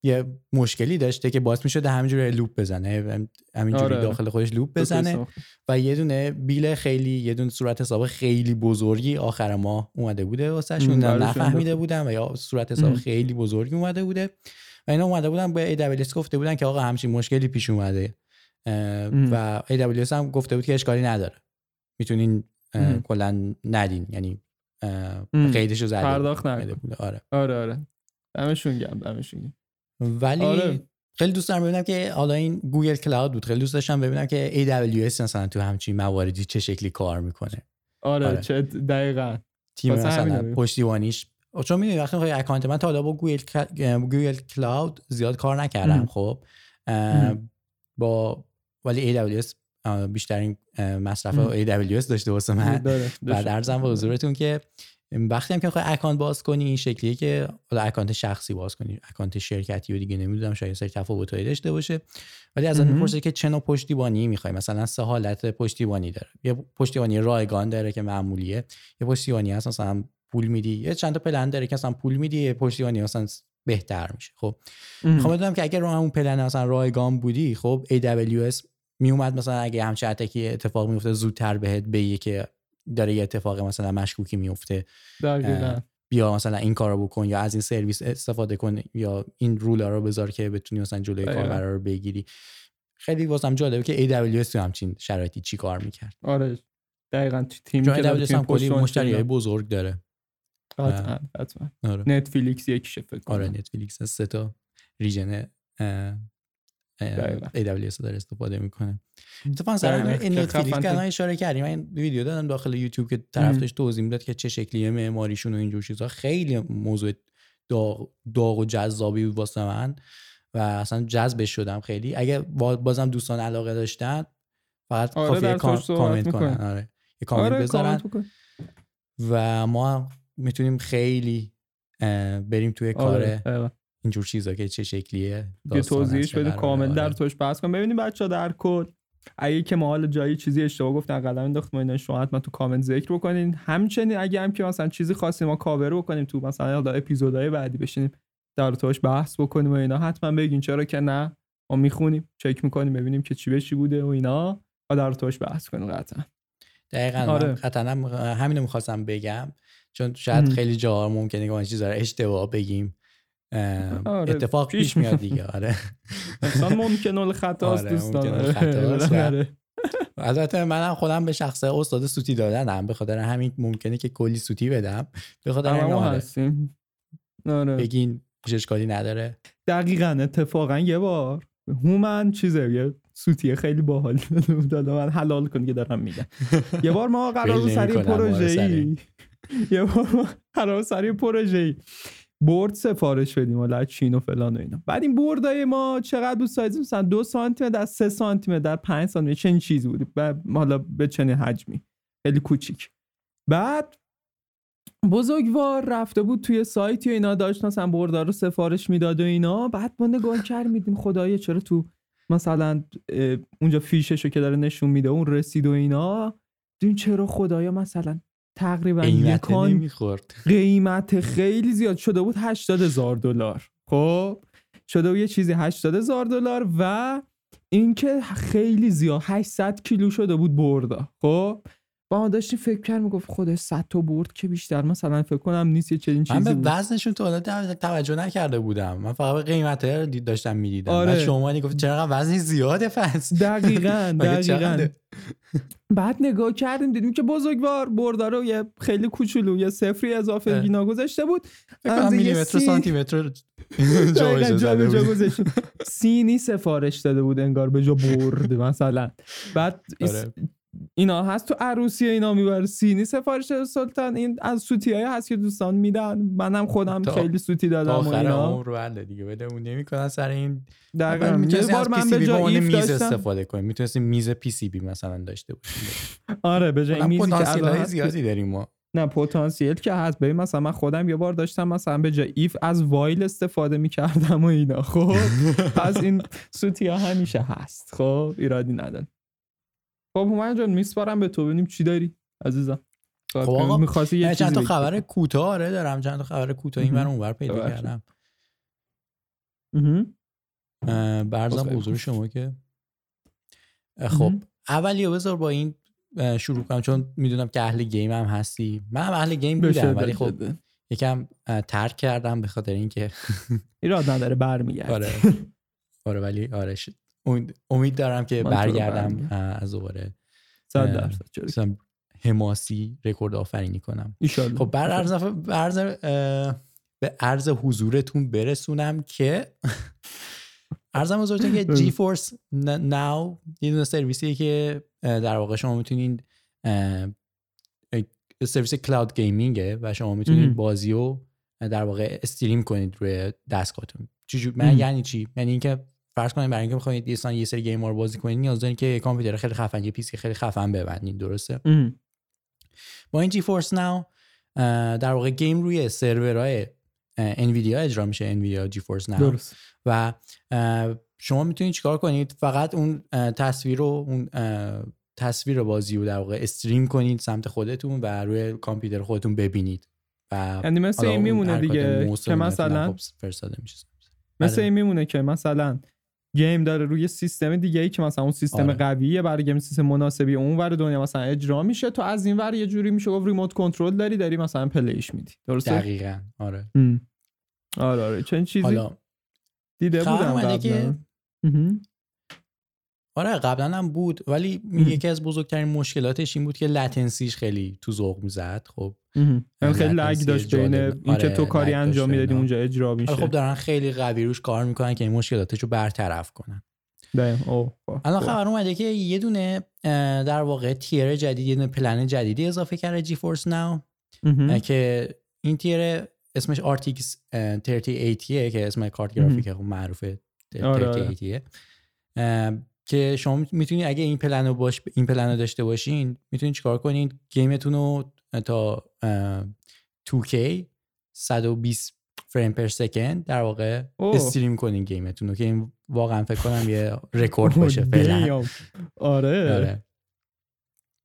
یه مشکلی داشته که باعث می‌شده همینجوری loop بزنه همینجوری آره. داخل خودش loop بزنه و یه دونه bill خیلی یه دونه صورت حساب خیلی بزرگی آخر ماه اومده بوده واسهشون نفهمیده بودن و یا صورت حساب خیلی بزرگی اومده بوده. و اینا اومده بودن به AWS گفته بودن که آقا همچین مشکلی پیش اومده و AWS هم گفته بود که اشکالی نداره. می‌تونین کلا ندین یعنی قیدشو زده پرداخت آره. آره آره. دمشون گرم دمشون ولی آره. خیلی دوست دارم ببینم که حالا این گوگل کلاود بود. خیلی دوست داشتم ببینم که AWS مثلا تو همچین مواردی چه شکلی کار می‌کنه. آره, آره. چه دقیقا. تیم مثلا پشتیبانیش چون می‌دونی وقتی می‌خوای اکانت من تا حالا با گوگل Google Cloud زیاد کار نکردم خب با ولی AWS بیشترین مصرف AWS داشته واسه من. بعد عرضم به حضورتون که وقتی هم که می‌خوای اکانت باز کنی این شکلیه که حالا اکانت شخصی باز کنی اکانت شرکتی و دیگه نمی‌دونم شاید سری تفاوتایی داشته باشه. ولی ازت می‌پرسه که چه نوع پشتیبانی می‌خوای؟ مثلا سه حالت پشتیبانی داره. یه پشتیبانی رایگان داره که معمولیه. یه پشتیبانی هست مثلا پول میدی. یه چند تا پلن داره که مثلا پول میدی پشتیبانی مثلا بهتر میشه. خب می‌خوام بدونم که اگر رو همون پلن مثلا رایگان بودی خب AWS میومد مثلا اگه همچه اتکی اتفاق میفته زودتر بهت بگه که داره یه اتفاق مثلا مشکوکی میفته بیا مثلا این کارو بکن یا از این سرویس استفاده کن یا این رولا رو بذار که بتونی مثلا جلوی کاربر رو بگیری. خیلی واسم جالبه که AWS تو همچین شرایطی چی کار می‌کرد. آره. دقیقا تیم که AWS هم کلی مشتری بزرگ داره. قطعا قطعا آره. نتفلیکس یکیشه فکر کنم. آره نتفلیکس. سه تا ریژن AWS داره استفاده می‌کنه. اتفاقا سر نتفلیکس که اشاره کردیم. من ویدیو دادم داخل یوتیوب که طرف داشت توضیح می‌داد که چه شکلیه معماریشون و اینجور چیزا. خیلی موضوع داغ, داغ و جذابی بود واسه من و اصلا جذبش شدم خیلی. اگه بازم دوستان علاقه داشتن فقط آره کافیه کامنت کنن. آره. یه کامنت آره بذارن. و ما می‌تونیم خیلی بریم توی آره. کار اینجور چیزا که چه شکلیه یه توضیحش بده کامل در توش بحث کنم ببینیم بچا در کل اگه که ما حال جایی چیزی اشتباه گفتن قدم انداختیم اینا شما حتما تو کامنت ذکر بکنین. همچنین اگه هم که مثلا چیزی خاصی ما کاور بکنیم تو مثلا اپیزودهای بعدی بشینیم در توش بحث بکنیم و اینا حتما بگین چرا که نه. ما می‌خونیم چک می‌کنیم ببینیم که چی به چی بوده و اینا و در توش بحث کنیم قطعا. دقیقا آره. همینو می‌خواستم بگم. چون شاید خیلی جاها ممکنه که ما چیزا رو اشتباه بگیم. آره اتفاق پیش میاد دیگه آره. انسان ممکن الخطاست آره دوستان. آره. البته منم خودم به شخص استاد سوتی دادنم. به خاطر همین ممکنه که کلی سوتی بدم. به خاطر همین آره. هستیم. آره. بگین اشکالی نداره. دقیقا اتفاقا یه بار هومن چیزه یه سوتی خیلی باحال. داده من حلال کن که دارم میگم. یه بار ما قرار سری. پروژه ای یه بار ما قرار سری پروژه ای برد سفارش بدیم حالا چین و فلان و اینا. بعد این بردای ما چقدر بود سایز؟ مثلا دو سانتی در سه سانتی در پنج سانتی چنین چیزی بود. حالا به چنین حجمی. خیلی کوچیک. بعد بزرگوار رفته بود توی سایتی و اینا داشت مثلا بردا رو سفارش می‌داد و اینا. بعد ما نگاه کرد میدیم خدایا چرا تو مثلا اونجا فیششو که داره نشون میده اون رسید و اینا. این چرا خدایا مثلا تقریبا یکان قیمت خیلی زیاد شده بود 80 هزار دلار. خب شده بود یه چیزی 80 هزار دلار و اینکه خیلی زیاد 800 کیلو شده بود بردا. خب با ما داشتیم فکر کردیم گفت خدا 100 تا برد که بیشتر مثلا فکر کنم نیست یه چنین من چیزی به بود وزنشون تو حالا توجه نکرده بودم من فقط به قیمت رو داشتم می‌دیدم آره. بعد شما گفت چرا وزنی زیاده پس دقیقا دقیقا؟ بعد نگاه کردیم دیدیم که بزرگوار بردا رو یه خیلی کوچولو یه صفری اضافه اه. اینا گذاشته بود میلیمتر سانتی متر. سینی سفارش داده بود انگار به جا برد مثلا بعد آره. اینا هست تو عروسی اینا می‌بره سینی سفارش سلطان این از سوتی های هست که دوستان میدن. منم خودم خیلی سوتی دادم و آخر اینا عمر بله دیگه ولمون نمی‌کنن سر این. دقیقاً. می‌تونستی بار از من به سی جا بی ایف میز استفاده کنیم می‌تونستی میز پی سی بی مثلا داشته باشیم آره به جای میزی که زیادی داریم ما. نه پتانسیل که هست. ببین مثلا من خودم یه بار داشتم مثلا به جای ایف از وایل استفاده می‌کردم و اینا. خب پس این سوتی ها همیشه هست. خب ایرادی نداره. خب هومن جان میسپارم به تو. ببینیم چی داری عزیزم. خب آقا، می‌خواستی یه من چند تا. خبر کوتاه آره دارم. چند تا خبر کوتاه. این اونور پیدا. کردم. برزم بزرگ می‌خوام. شما که. خب مهم. اولی بذار با این شروع کنم چون می‌دونم که اهل گیم هم هستی. من هم اهل گیم بودم ولی خب. یکم ترک کردم به خاطر اینکه. ایراد نداره برمیگرد آره. آره ولی آره اون- امید دارم که برگردم. از دوباره. صد درصد. حماسی رکورد آفرینی کنم. ایشالله. خب بر عرض اه، به عرض حضورتون برسونم که ارزم حضورتون که جی فورس ناو یه دونه سرویسیه که در واقع شما می‌تونید سرویس cloud gaming ه و شما می‌تونید. بازی رو در واقع stream کنید روی دستگاهتون. من. یعنی چی؟ یعنی اینکه فرض کنید برای اینکه بخواید یه سری- یه سری game رو بازی کنید نیاز دارید که یه کامپیوتر خیلی خفن یه PC خیلی خفن ببندید درسته؟ مهم. با این GeForce Now در واقع game روی سرورهای انویدیا اجرا میشه انویدیا GeForce Now درست. و شما می‌تونید چیکار کنید؟ فقط اون تصویر رو اون تصویر بازی رو در واقع stream کنید سمت خودتون و روی کامپیوتر خودتون ببینید. و یعنی مثل این میمونه دیگه که مثلا فرستاده میشه. مثل بله. این میمونه که مثلا game داره روی سیستم دیگه ای که مثلا اون سیستم آره. قویه برای game سیستم مناسبی اون ور دنیا مثلا اجرا میشه تو از این ور یه جوری میشه گفت remote control داری داری مثلا play ش میدی درسته دقیقا آره هم. آره آره چنین چیزی حالا دیده بودم که- قبلا. آره قبلا هم بود ولی. یکی از بزرگترین مشکلاتش این بود که لتنسیش خیلی تو ذوق می‌زد خب. یعنی خیلی لگ داشت بین. اینکه آره، تو کاری انجام می‌دادی. اونجا اجرا میشه خب دارن خیلی قوی روش کار می‌کنن که این مشکلاتش رو برطرف کنن خب، الان خب. خبر اومده که یه دونه در واقع تیر جدید یه دونه پلن جدیدی اضافه کرده جی فورس ناو. که این تیر اسمش RTX اه، 3080 که اسم کارت گرافیک خب معروفه آره، آره. 3080 اه، که شما می‌تونید اگه این پلن رو باش این پلن رو داشته باشین می‌تونید چیکار کنید گیمتون رو تا اه، 2K 120 فریم پر سکند در واقع اوه. استریم کنین گیمتون رو که این واقعا فکر کنم یه رکورد باشه فعلا. آره آره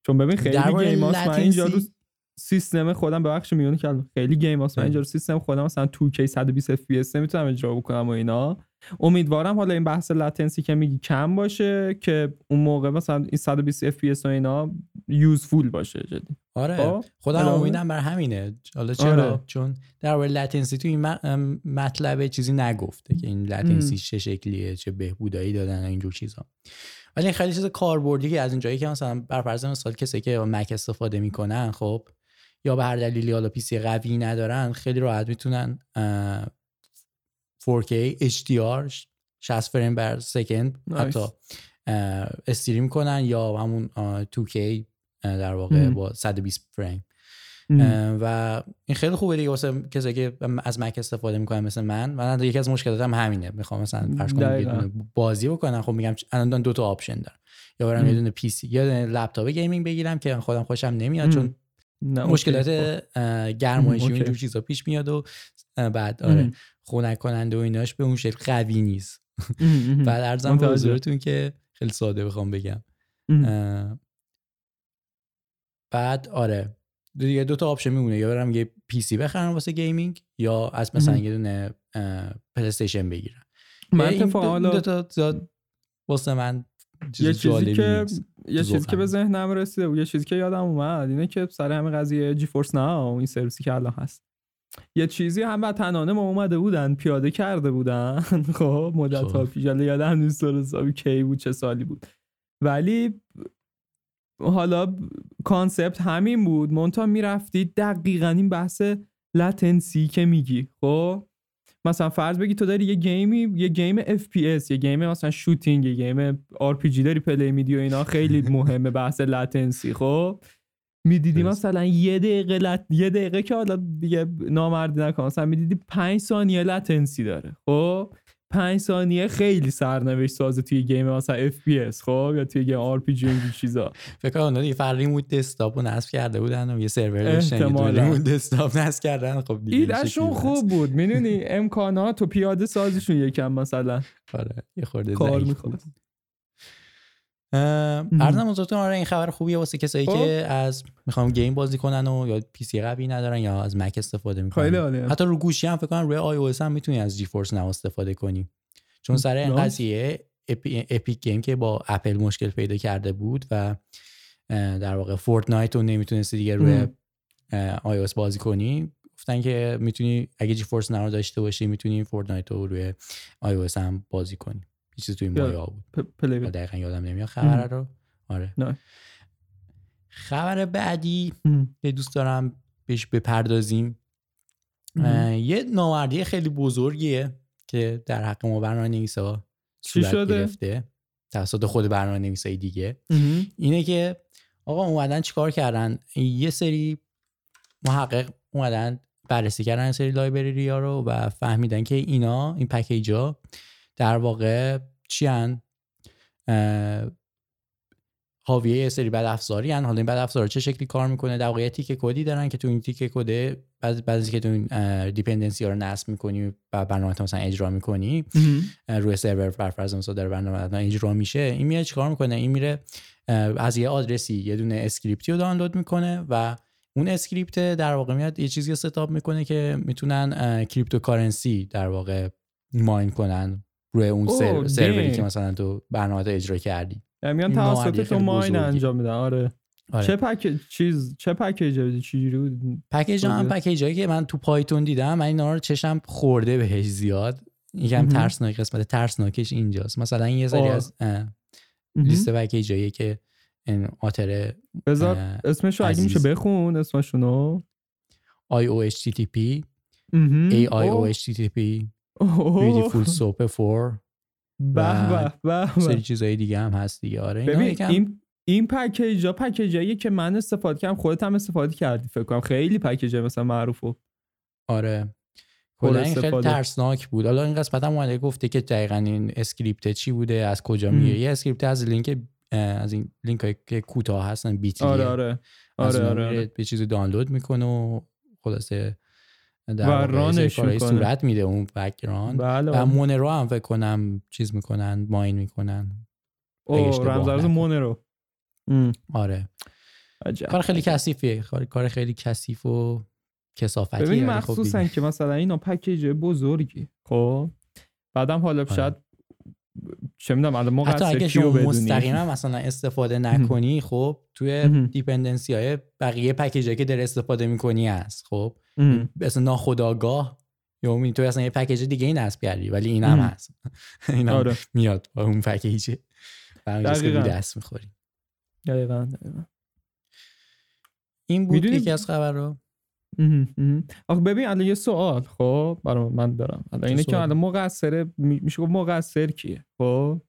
چون ببین خیلی درباره گیم هاست من اینجا رو latency- سیستم خودم ببخش میونه کردم. خیلی گیم هاست. من. اینجا سیستم خودم مثلا 2K 120 FPS نمی‌تونم اجرا بکنم و اینا. امیدوارم حالا این بحث latency که میگی کم باشه که اون موقع مثلا این 120 FPS و اینا useful باشه جدی. آره. خب، خودم؟ امیدم بر همینه. حالا چرا؟ آره. چون درباره latency تو این مطلب چیزی نگفته که این latency چه شکلیه چه بهبودایی دادن اینجور چیزا. ولی خیلی چیز کاربردی از اینجایی که مثلا بر فرض مثال کسی که مک استفاده می‌کنن خب یا به هر دلیلی حالا PC قوی ندارن خیلی راحت می‌تونن اه، 4K HDR 60 frame per second nice. حتی stream کنن یا همون اه، 2K اه، در واقع مم. با 120 فریم و این خیلی خوبه دیگه واسه کسی که از مک استفاده می‌کنه مثل من من یکی از مشکلاتم همینه می‌خوام مثلا فرض کنم بازی بکنم خب میگم الان دو تا option دارم یا برم. یه دونه PC یا لپتاپ gaming بگیرم که خودم خوشم نمیاد. چون. مشکلات خب. گرمایشی و. اینجور چیزا پیش میاد و بعد آره. خنک کننده و ایناش به اون شکل قوی نیست. بعد عرضم به حضورتون که خیلی ساده بخوام بگم. بعد آره. دیگه دو تا option میمونه. یا برم یه PC بخرم واسه gaming یا از مثلا یه دونه پلی بگیرم. من اتفاقا دو تا زیاد واسه من یه چیزی که یه چیزی که به ذهنم رسیده یه چیزی که یادم اومد اینه که سر همین قضیه GeForce Now این سرویسی که الان هست. یه چیزی هم تنانه ما اومده بودن پیاده کرده بودن. خب مدت ها خب. پیش یادم نیست درست کی بود چه سالی بود. ولی حالا concept همین بود. منتها می‌رفتی دقیقا این بحث latency که میگی. خب؟ مثلا فرض بگی تو داری یه game ی یه game FPS یه game مثلا shooting یه game RPG داری play میدی و اینا خیلی مهمه بحث latency خب؟ می‌دیدی مثلا یه دقیقه لط... یه دقیقه که حالا دیگه نامردی نکن مثلا می‌دیدی 5 ثانیه latency داره خب؟ 5 ثانیه خیلی سرنوشت سازه توی game مثلا FPS خب؟ یا توی game RPG این چیزا. فکر کنم دیگه فر remote desktop رو نصب کرده بودن و یه سرور داشتن remote desktop نصب کردن. خب دیگه ایدهشون خوب بود می‌دونی؟ امکانات و پیاده سازیشون یکم مثلا. آره یه خورده کار عرضم حضورتون آره این خبر خوبیه واسه کسایی خب. که از می‌خوان game بازی کنن و یا PC قوی ندارن یا از Mac استفاده می‌کنن. حتی رو گوشی هم فکر کنم روی iOS هم می‌تونی از GeForce Now استفاده کنی. چون سر این قضیه Epic Game که با اپل مشکل پیدا کرده بود و در واقع Fortnite رو نمی‌تونستی دیگه روی iOS بازی کنی گفتن که می‌تونی اگه GeForce Now داشته باشی می‌تونی Fortnite رو روی آی او اس هم بازی کنی. چیزی توی این مایا بود. دقیقا یادم نمیاد. خبر رو؟ آره. نه. خبر بعدی که دوست دارم بهش بپردازیم. یه نامردی خیلی بزرگیه که در حق ما برنامه نویسا صورت گرفته. توسط خود برنامه نویسای دیگه اینه که آقا اومدن چیکار کردن؟ یه سری محقق اومدن بررسی کردن سری library ها رو و فهمیدن که اینا این package ها در واقع چیان حاویه یه سری بد افزاری هن. حالا این بد افزار چه شکلی کار می‌کنه؟ در واقع تیکه کدی دارن که تو این تیکه کده بعضی بعضی که تو این dependency ها رو نصب می‌کنی و برنامه مثلا اجرا می‌کنی روی سرور بر فرض مثلا در برنامه اجرا میشه این میاد چیکار می‌کنه؟ این میره از یه آدرسی یه دونه script ی رو دانلود می‌کنه و اون script در واقع میاد یه چیزی setup می‌کنه که می‌تونن cryptocurrency در واقع mine کنن. روی اون سروری که مثلا تو برنامه اجرا کردی. یعنی میان توسط تو mine انجام میدن. آره. آره. چه پک چیز چه package چجوری بود؟ package هم package ایی که من تو Python دیدم من اینا رو چشم خورده بهش زیاد. یکم ترسناک قسمت ترسناکش اینجاست. مثلا یه سری از لیست پکیجایی که این آتر بذار اسمشو اگه میشه بخون اسمشونو. IOHTTP AIOHTTP بیوتیفول سوپ فور به به به سری چیزای دیگه هم هست دیگه. آره ببین این این پکیج ها پکیجایی که من استفاده کردم خودت هم استفاده کردی فکر کنم. خیلی پکیج مثلا معروفه آره. کلا این خیلی ترسناک بود. حالا این قسمت هم اومده گفته که دقیقا این script چی بوده از کجا میاد یه script از لینک از این لینک های که کوتاه هستن bit.ly آره آره. آره, آره, آره. به چیزی دانلود می‌کنه و خلاصه در و run ش صورت میده اون background بله و Monero هم فکر کنم چیز می‌کنن mine می‌کنن. او رمزارز Monero آره. کار خیلی کثیفیه. کار خیلی کثیف و کثافتیه ببین خب مخصوصا که مثلا اینا package بزرگی. خب؟ بعدم حالا آره. شاید چه می‌دونم الان ما حتی اگه شما مستقیما مثلا استفاده نکنی خب توی dependency های بقیه package که در استفاده می‌کنی هست خب؟ مثلا ناخودآگاه یا تو اصلا یه package دیگه ای نصب کردی ولی این هم هست. این آره. میاد با اون package. دقیقا. دست می‌خوری دقیقا این بود یکی از خبر رو؟ آخه ببین الان یه سوال خب؟ برای من دارم. الان اینه که الان مقصر میشه گفت مقصر کیه خب؟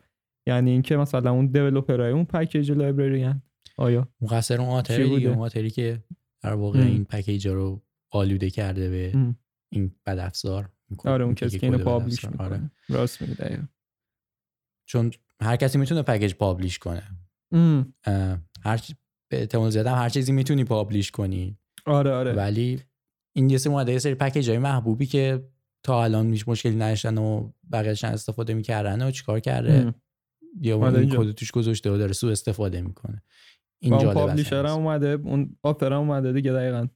یعنی اینکه مثلا اون دیولپرای اون پکیج لایبرری آیا؟ مقصر اون آتری دیگه اون آتری که در واقع این پکیج رو آلوده کرده به این بد افزار آره اون کسی که اینو پابلیش می‌کنه. آره. راست میگه چون هر کسی می‌تونه پکیج پابلیش کنه. هر به احتمال زیاد هر چیزی می‌تونی پابلیش کنی. آره آره. ولی این یه سری یه سری پکیج های محبوبی که تا الان هیچ مشکلی نداشتن و بقیه‌شن استفاده می‌کردن و چیکار کرده؟ یا اون آره،. کد توش گذاشته و داره سو استفاده می‌کنه. این جالب پابلیشر هم اومده اون آپر هم اومده دیگه دقیقا.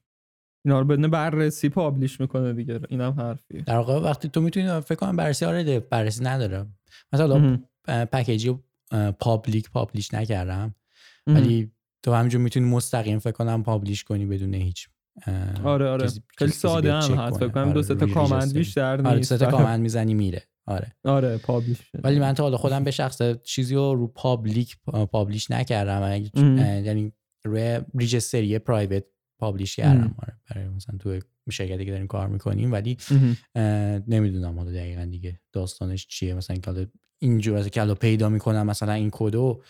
اینا رو بدون بررسی پابلیش می‌کنه دیگه. اینم حرفیه. در واقع وقتی تو می‌تونی فکر کنم بررسی آره بررسی نداره. مثلا. package ی رو public publish نکردم. ولی تو همینجور می‌تونی مستقیم فکر کنم publish کنی بدون هیچ آره آره. خیلی ساده هم هست. فکر کنم آره، دو سه تا command. بیشتر نیست آره سه تا command می‌زنی میره. آره. آره publish. ولی من تا حالا خودم به شخص چیزی رو رو public publish نکردم. یعنی روی registry private publish. کردم آره برای مثلا تو شرکتی که داریم کار می‌کنیم ولی نمی‌دونم حالا دقیقا دیگه داستانش چیه مثلا که حالا اینجور از که پیدا می‌کنم مثلا این کدو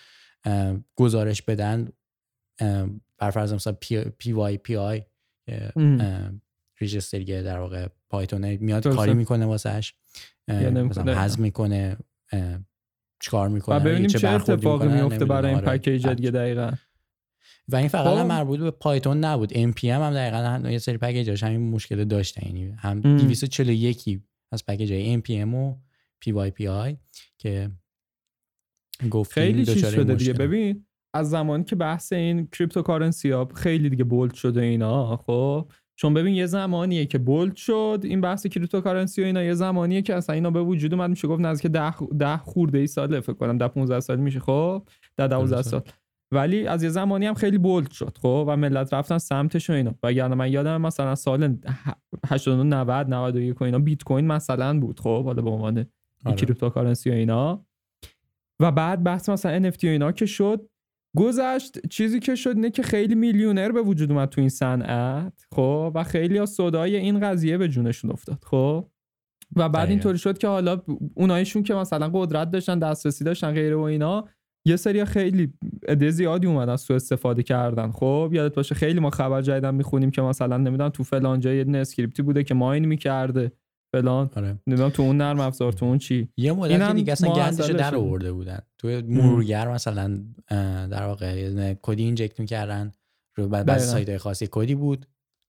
گزارش بدن بر فرض مثلا پی, PyPI مم. registry در واقع Python میاد درسته. کاری می‌کنه واسش. مثلا حذف می‌کنه چیکار می‌کنه ببینیم چه اتفاقی میفته برای این نمی‌دونم. package آره. دیگه دقیقا و این فقط خب. هم مربوط به Python نبود npm هم دقیقا هم یه سری package اش همین مشکل داشتن یعنی هم ام. 241 از package های npm و pypi که گفتیم خیلی چیز شده دیگه. ببین از زمانی که بحث این cryptocurrency ها خیلی دیگه bold شده اینا خب چون ببین یه زمانیه که bold شد این بحث cryptocurrency و اینا یه زمانیه که اصلا اینا به وجود اومد میشه گفت نزدیک 10 ده خورده ای ساله فکر کنم 10 15 سال میشه خب ده 12 درسته. سال ولی از یه زمانی هم خیلی bold شد خب؟ و ملت رفتن سمتش و اینا. وگرنه من یادم مثلا سال 89 90 91 و اینا بیت کوین مثلا بود خب؟ حالا به عنوان آره. cryptocurrency و اینا. و بعد بحث مثلا NFT و اینا که شد گذشت چیزی که شد اینه که خیلی میلیونر به وجود اومد تو این صنعت خب؟ و خیلی از صدای این قضیه به جونشون افتاد خب؟ و بعد. اینطوری شد که حالا اونایشون که مثلا قدرت داشتن دسترسی داشتن غیره و اینا یه سری خیلی عده زیادی اومدن سو استفاده کردن. خب یادت باشه خیلی ما خبر جدیداً می‌خونیم که مثلا نمی‌دونم تو فلان جای یه script ی بوده که mine می‌کرده. فلان. آره. نمی‌دونم تو اون نرم افزار تو اون چی. یه مدت دیگه اصلا گندش. در آورده بودن. توی مرورگر مثلا در واقع کدی اینجکت می‌کردن. رو بعد بعضی. سایت خاصی کدی بود.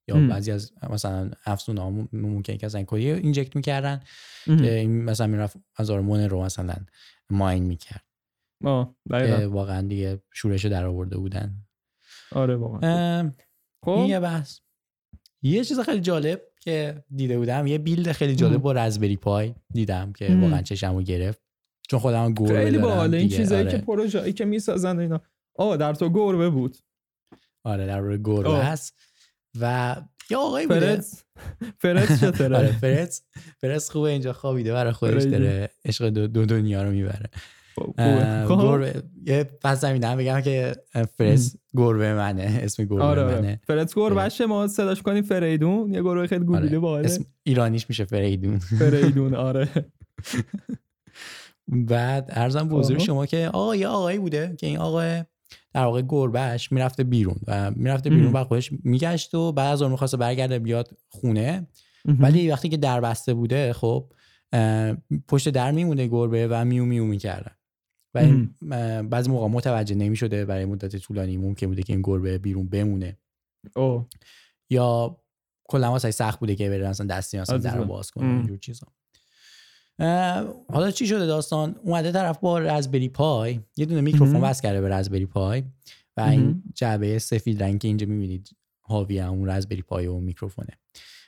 یا ام. بعضی از مثلا افزون ها ممکن که اصلا کدی اینجکت می‌کردن. مثلا می‌رفت از مون رو مثلا ماین می‌کرد. آه که واقعا دیگه شورش در آورده بودن. آره واقعا. این خب؟ یه بحث. یه چیز خیلی جالب که دیده بودم یه بیلد خیلی جالب. با رزبری پای دیدم که ام. واقعا چشمو گرفت. چون خودم گربه خیلی باحال این. چیزایی آره. که پروژه‌ای که می‌سازن اینا. آه در تو گربه بود. آره در روی گربه آه. هست. و یه آقایی بوده. فرز. فرز آره چطوره فرز. فرز خوبه اینجا خوابیده. برای خودش. داره عشق دو, دو دنیا رو می‌بره. خب،. خب. گربه. یه پس زمینه بگم که فرز گربه منه اسم گربه آره منه. آره فرز گربهشه ما صداش کنیم فریدون. یه گربه خیلی گوگلی آره. اسم ایرانیش میشه فریدون. فریدون آره. بعد ارزم به حضور آها. شما که آقا یه آقایی بوده که این آقا در واقع گربهش می‌رفته بیرون و می‌رفته بیرون. و خودش میگشت و بعد از اون می‌خواسته برگرده بیاد خونه. ولی وقتی که در بسته بوده خب پشت در میمونه گربه و میو میو می‌کرده. و این بعضی موقع متوجه نمی‌شده برای مدت طولانی ممکن بوده که این گربه بیرون بمونه اوه یا کلا واسه سخت بوده که بره مثلا دستی مثلا در. باز کنه. اینجور چیزا حالا چی شده داستان اومده طرف با رزبری پای یه دونه میکروفون. وصل کرده به رزبری پای و این. جعبه سفید رنگ که اینجا می‌بینید حاوی همون رزبری پای و میکروفونه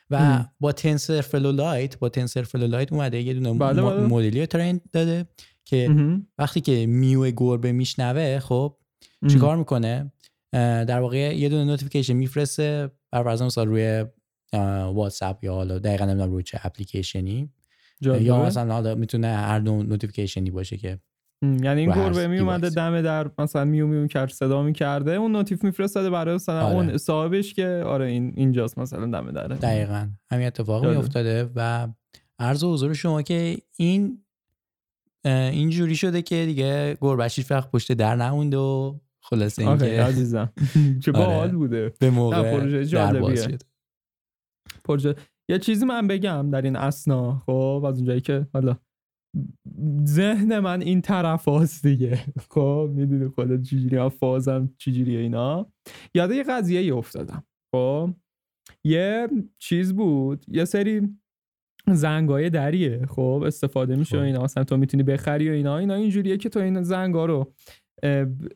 و. با TensorFlow Lite با TensorFlow Lite اومده یه دونه بله، بله. مدلی train داده که مهم. وقتی که میو گربه میشنوه خب چیکار می‌کنه در واقع یه دونه notification میفرسته بر فرض مثلا روی واتساپ یا حالا دقیقا نمی‌دونم روی چه اپلیکیشنی. یا مثلا حالا می‌تونه هر نوع notification ی باشه که یعنی این گربه می اومده. دم در مثلا میو میو کرد صدا می‌کرده اون notif میفرستاده برای مثلا آره. اون صاحبش که آره این اینجاست مثلا دم دره دقیقا همین اتفاق جالب. میافتاده و عرض حضور شما که این اینجوری شده که دیگه گربش هیچ وقت پشت در نمونده و خلاصه اینکه عزیزم. چه آره. باحال بوده. به موقع پروژه جالبیه. پروژه یه چیزی من بگم در این اسنا خب از اونجایی که حالا ذهن من این طرف هاست دیگه. خب می‌دونی خودت چجوری هم فازم چجوری اینا. یاد یه قضیه ای افتادم. خب یه چیز بود یه سری زنگای دریه خب استفاده میشه خب. اینا مثلا تو می‌تونی بخری و اینا اینا اینجوریه که تو این زنگا رو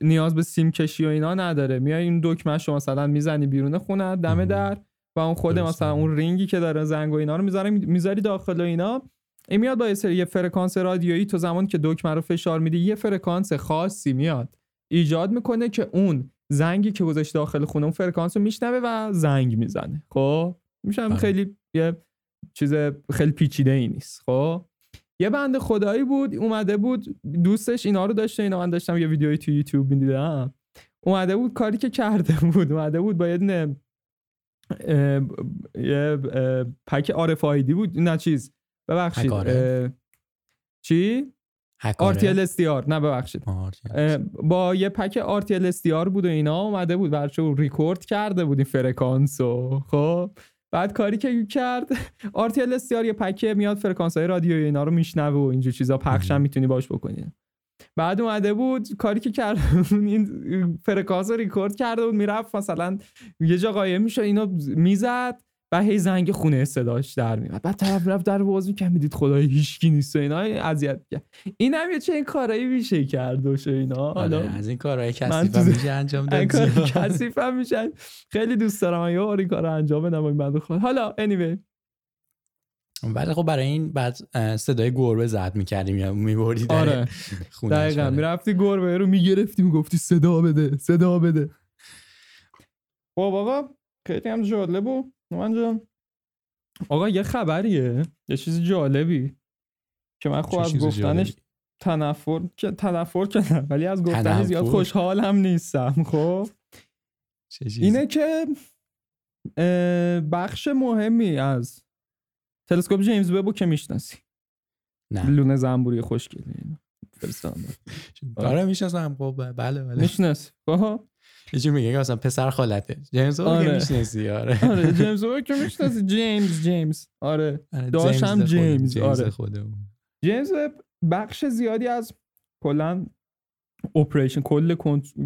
نیاز به سیم کشی و اینا نداره میای این دکمهش رو مثلا می‌زنی بیرون خونه دم. در و اون خود. مثلا اون رینگی که داره زنگ و اینا رو می‌ذاری می‌ذاری داخل و اینا این میاد با یه سری یه فرکانس رادیویی تو زمانی که دکمه رو فشار میدی یه فرکانس خاصی میاد ایجاد می‌کنه که اون زنگی که گذاشت داخل خونه اون فرکانس رو میشنوه و زنگ می‌زنه خب میشم بله. خیلی یه چیز خیلی پیچیده ای نیست خب؟ یه بنده خدایی بود اومده بود دوستش اینا رو داشته اینا من داشتم یه ویدیویی تو یوتیوب می‌دیدم. اومده بود کاری که کرده بود اومده بود با یه یه پک RFID بود نه چیز ببخشید؟ اه، چی؟ هکاره؟ RTL SDR نه ببخشید. با یه پک RTL SDR بود و اینا اومده بود برچه ریکورد کرده بود این فرکانس رو خب؟ بعد کاری که کرد RTL SDR یه پکه میاد فرکانس های رادیویی اینا رو میشنوه و اینجور چیزا پخش هم. می‌تونی باش بکنی بعد اومده بود کاری که کرد این فرکانس رو ریکورد کرده بود می‌رفت مثلا یه جا قایم میشه اینو می‌زد و هی زنگ خونه صداش در میاد بعد طرف رفت در باز می‌کرد می‌دید خدای هیچکی نیست و اینا اذیت کرد. این هم یه چه این کارایی میشه کرد و اینا. آره، حالا از این کارهای کثیف تو هم میشه انجام داد. کثیف هم میشن خیلی دوست دارم یه این کار انجام بدم این بنده خدا. حالا anyway. ولی خب برای این بعد صدای گربه زد می‌کردیم یا میبردی در آره. دقیقا. آره. می‌رفتی گربه رو می‌گرفتی می‌گفتی صدا بده صدا بده. خب آقا خیلی هم جالب و من جان. آقا یه خبریه. یه چیز جالبی که من خب از گفتنش؟ تنفر که تنفر که نه ولی از گفتنش؟ زیاد خوشحالم نیستم خب؟ اینه که بخش مهمی از تلسکوپ جیمز وب رو که می‌شناسی. نه. لونه زنبوری خوشگلی. اینو فرستادم. آره می‌شناسم خب بله بله. می‌شناسی. خب؟ یه چی میگه مثلا پسر خالته. جیمز آره. که می‌شناسی؟ آره. آره جیمز وب که می‌شناسی. جیمز جیمز. آره. آره، خودمون. جیمز، آره. خودمون. جیمز بخش زیادی از کلا اپریشن کل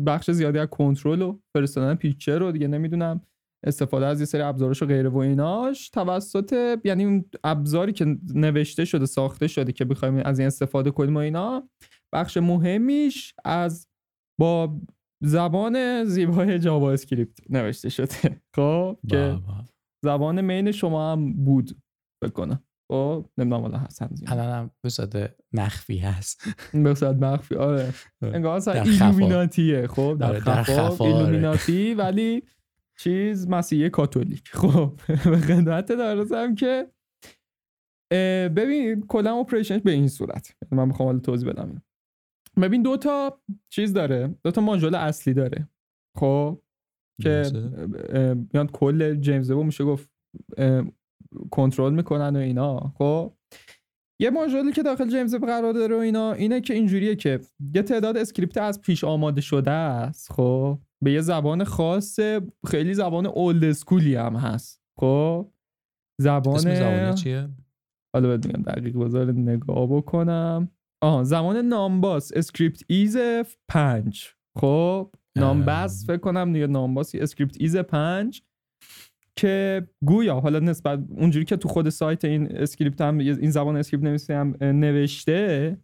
بخش زیادی از کنترل و فرستادن پیکچر رو دیگه نمی‌دونم. استفاده از یه سری ابزارش و غیره و ایناش. توسط یعنی اون ابزاری که نوشته شده ساخته شده که بخوایم از این استفاده کنیم و اینا بخش مهمیش از با زبان زیبای JavaScript نوشته شده خب که. زبان main شما هم بود فکر کنم خب نمی‌دونم حالا هست هم زیاد. الان هم به مخفی هست به مخفی آره انگار اصلا. ایلومیناتیه خب در آره، خفا آره. ایلومیناتی ولی چیز مسیحی کاتولیک خب به خدمتت عارضم که ببین کلا operation ش به این صورت من می‌خوام حالا توضیح بدم. ببین دو تا چیز داره. دو تا ماژول اصلی داره. خب؟ که میان کل جیمز وب میشه گفت کنترل می‌کنن و اینا. خب؟ یه ماژولی که داخل جیمز قرار داره و اینا اینه که اینجوریه که یه تعداد script از پیش آماده شده است. خب؟ به یه زبان خاص خیلی زبان old school ی هم هست. خب؟ زبان اسم زبانه چیه؟ حالا بهت میگم دقیق بذار نگاه بکنم. آها زبان Nombas ScriptEase 5 خب Nombas فکر کنم یا Nombas ScriptEase 5 که گویا حالا نسبت اونجوری که تو خود سایت این script هم این زبان script نویسی هم نوشته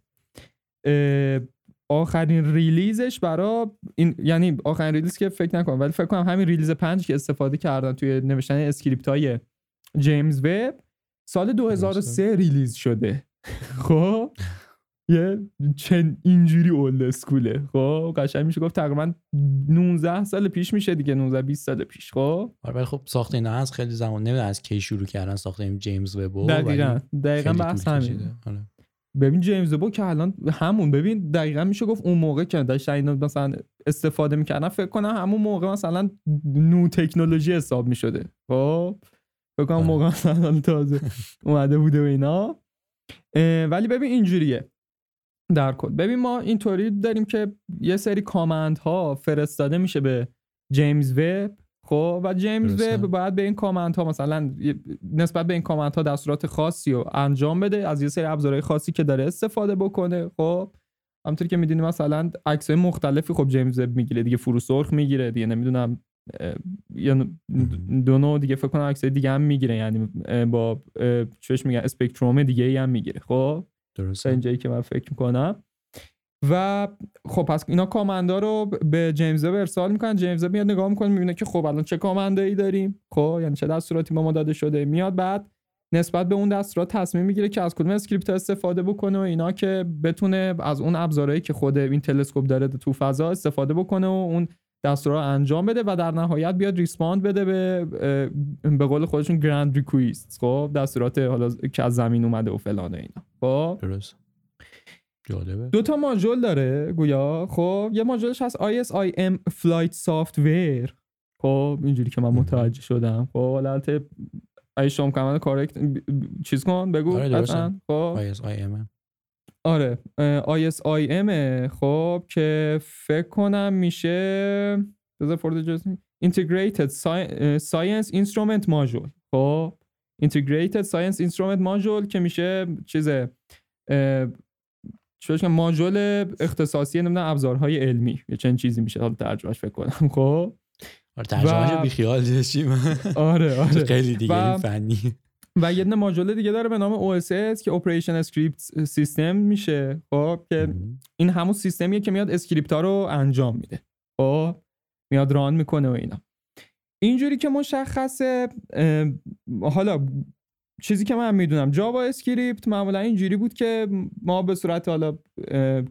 آخرین release ش برا این یعنی آخرین release که فکر نکنم ولی فکر کنم همین release پنج که استفاده کردن توی نوشتن script های جیمز وب سال 2003 ریلیز شده. خب؟ یه چن اینجوری اولد اسکوله خب قشنگ میشه گفت تقریبا 19 سال پیش میشه دیگه 19 20 سال پیش. خب؟ آره ولی خب ساخت اینا از خیلی زمان نمی‌دونم از کی شروع کردن ساخت این جیمز وب و دقیقا دقیقا بحث طول همین کشیده. آره. ببین جیمز وب که الان همون ببین دقیقا میشه گفت اون موقع که داشتن اینو مثلا استفاده می‌کردن فکر کنم همون موقع مثلا نو تکنولوژی حساب می‌شده. خب؟ فکر کنم آره. موقع مثلا تازه اومده بوده و اینا. ولی ببین اینجوریه. در کل. ببین ما اینطوری داریم که یه سری کامند ها فرستاده میشه به جیمز وب خب؟ و جیمز. وب باید به این کامنت ها مثلا نسبت به این کامنت ها دستورات خاصی رو انجام بده از یه سری ابزارهای خاصی که داره استفاده بکنه خب؟ همونطوری که می‌دونی مثلا عکسای مختلفی خب جیمز وب می‌گیره دیگه فرو سرخ می‌گیره دیگه نمی‌دونم یا دو نوع دیگه فکر کنم عکسای دیگه هم می‌گیره یعنی با چوش میگن spectrum دیگه هم می‌گیره خب؟ درسته. اینجایی که من فکر می‌کنم. و خب پس اینا command ا رو به جیمز وب ارسال می‌کنن. جیمز میاد نگاه می‌کنه می‌بینه که خب الان چه command ایی داریم. خب یعنی چه دستوراتی به ما داده شده. میاد بعد نسبت به اون دستورات تصمیم می‌گیره که از کدوم script استفاده بکنه و اینا که بتونه از اون ابزارهایی که خود این تلسکوپ داره تو فضا استفاده بکنه و اون دستورا انجام بده و در نهایت بیاد respond بده به به قول خودشون ground request. خب دستورات حالا که از زمین اومده و فلان و اینا. خب؟ درست. جالبه. دو تا ماژول داره گویا. خب یه ماژولش هست ISIM Flight Software. خب اینجوری که من متوجه شدم. خب البته ای شما کامل correct چیز کن بگو. آره خب. ISIM آره ISIM خب که فکر کنم میشه بذار فورد جز Integrated Science Instrument Module خب Integrated Science Instrument Module که میشه چیزه چون ماژول اختصاصی نمی‌دونم ابزارهای علمی یا چند چیزی میشه حالا ترجمهش فکر کنم خب. آره ترجمهش و... بیخیال داشتیم آره آره. خیلی دیگه و... فنی. و یه ماژول دیگه داره به نام OSS که Operation Script System میشه. خب که این همون سیستمیه که میاد script ها رو انجام میده. خب میاد run می‌کنه و اینا. اینجوری که مشخصه حالا چیزی که من می‌دونم JavaScript معمولا اینجوری بود که ما به صورت حالا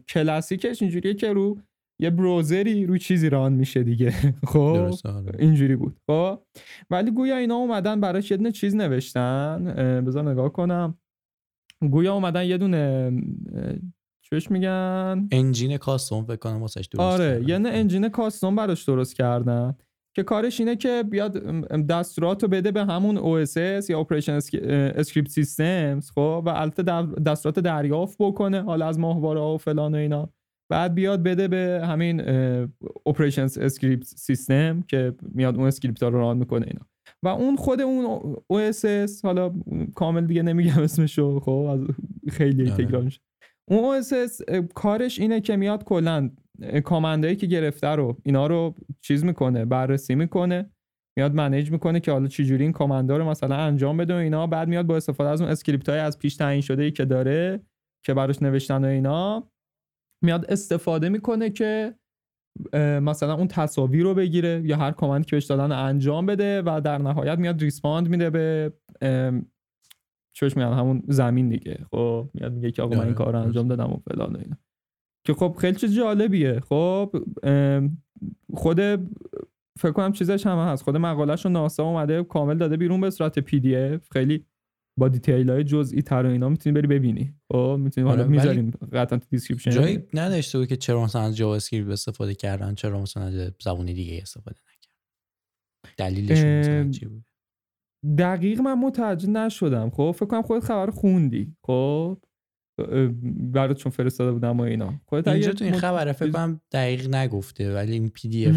کلاسیکش اینجوریه که رو یه browser ی روی چیزی run میشه دیگه. خب آره. اینجوری بود. خب ولی گویا اینا اومدن براش یه دونه چیز نوشتن. بذار نگاه کنم. گویا اومدن یه دونه چوش میگن؟ انجین کاستوم فکر کنم واسش درست آره یه انجین کاستوم براش درست کردن. که کارش اینه که بیاد دستورات رو بده به همون OSS یا Operation Script Systems خب و البته دستورات دریافت بکنه حالا از ماهواره ها و فلان و اینا. بعد بیاد بده به همین Operation Script System که میاد اون script ها رو run می‌کنه اینا. و اون خود اون OSS حالا کامل دیگه نمیگم اسمشو خب از خیلی آره. تکرار میشه. اون OSS کارش اینه که میاد کلا command ایی که گرفته رو اینا رو چیز می‌کنه بررسی می‌کنه میاد manage می‌کنه که حالا چجوری این command ا رو مثلا انجام بده و اینا. بعد میاد با استفاده از اون script های از پیش تعیین شده ای که داره که براش نوشتن و اینا میاد استفاده می‌کنه که مثلا اون تصاویر رو بگیره یا هر command ی که بهش دادن انجام بده و در نهایت میاد respond میده به چوش میگن همون زمین دیگه. خب میاد میگه که آقا من این آره، کار رو انجام دادم و فلان و اینا. که خب خیلی چیز جالبیه. خب خود فکر کنم چیزش هم هست. خود مقالهش رو ناسا اومده کامل داده بیرون به صورت PDF خیلی با detail های جزئی تر و اینا می‌تونی بری ببینی. خب می‌تونی حالا آره، می‌ذاریم قطعا تو description جایی نداشته بود که چرا مثلا از JavaScript استفاده کردن چرا مثلا از زبون دیگه استفاده نکردن. دلیلش مثلا چی بود؟ دقیق من متوجه نشدم. خب فکر کنم خودت خبر خوندی. خب برات چون فرستاده بودم و اینا. خودت اینجا تو این خبره فکر کنم دقیق نگفته ولی این PDF کت و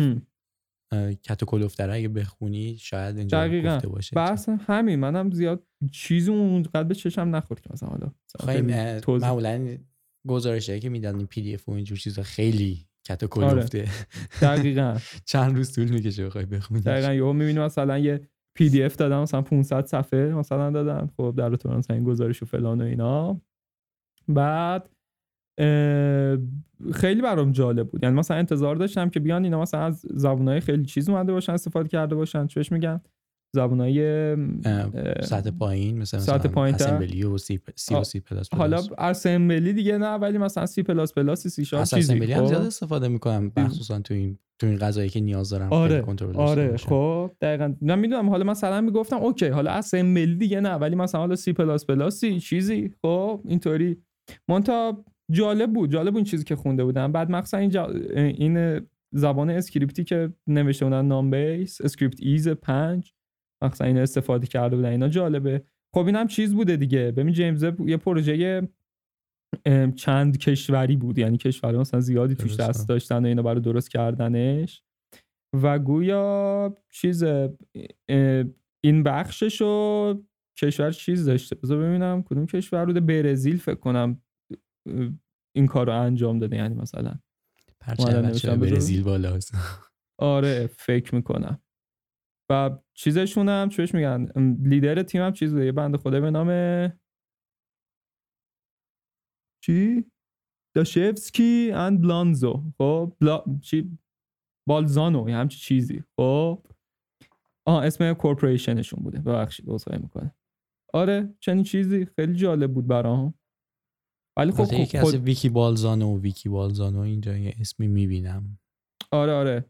کلفت‌تره اگه بخونی شاید اینجا دقیقاً. گفته باشه. بحث همین منم زیاد چیزی اونقدر به چشم نخورد که مثلا حالا خیلی. معمولا گزارشایی که میدن این PDF و اینجور چیزا خیلی کت و کلفته دقیقاً. چند روز طول می‌کشه بخوای بخونی. دقیقاً یهو می‌بینی مثلا یه PDF دادن مثلا 500 صفحه مثلا دادن خب در تو مثلا این گزارش و فلان و اینا. بعد خیلی برام جالب بود. یعنی مثلا انتظار داشتم که بیان اینا مثلا از زبونهای خیلی چیز اومده باشن استفاده کرده باشن. چوش میگن؟ زبونهای سطح پایین مثلا سطح پایین‌تر. Assembly و C, C و C plus حالا Assembly دیگه نه ولی مثلا سی پلاس پلاس سی شارپ چیزی. Assembly هم خب؟ زیاد استفاده می‌کنم مخصوصا تو این تو این قضایایی که نیاز دارم آره کنترل آره. خب دقیقا. من می‌دونم حالا مثلا می‌گفتم okay حالا Assembly دیگه نه ولی مثلا حالا سی پلاس پلاسی چیزی. خب اینطوری. منتها جالب بود. جالب بود این چیزی که خونده بودم. بعد مخصوصا این, جا... این زبان اسکریپتی که نوشته بودن Nombas ScriptEase 5 مخصوصا این استفاده کرده بودن اینا جالبه. خب اینم چیز بوده دیگه. ببین جیمز یه پروژه چند کشوری بود. یعنی کشور مثلا زیادی توش. دست داشتن و اینا برای درست کردنش. و گویا چیز این بخششو کشور چیز داشته. بذار ببینم کدوم کشور بوده. برزیل فکر کنم. این کار رو انجام داده یعنی مثلا پرچم برزیل بالاست آره فکر می‌کنم. و چیزشون هم چوش میگن؟ لیدر تیم هم چیز یه بند خدا به نام چی؟ داشفسکی اند بلانزو. خب بلا... چی؟ بالزانو یه همچی چیزی. خب. آه اسم کورپوریشنشون بوده. ببخشید عذرخواهی می‌کنه آره چنین چیزی خیلی جالب بود برام. ولی خب یکی خود... ویکی بالزانو و ویکی بالزانو اینجا یه اسمی می‌بینم. آره آره.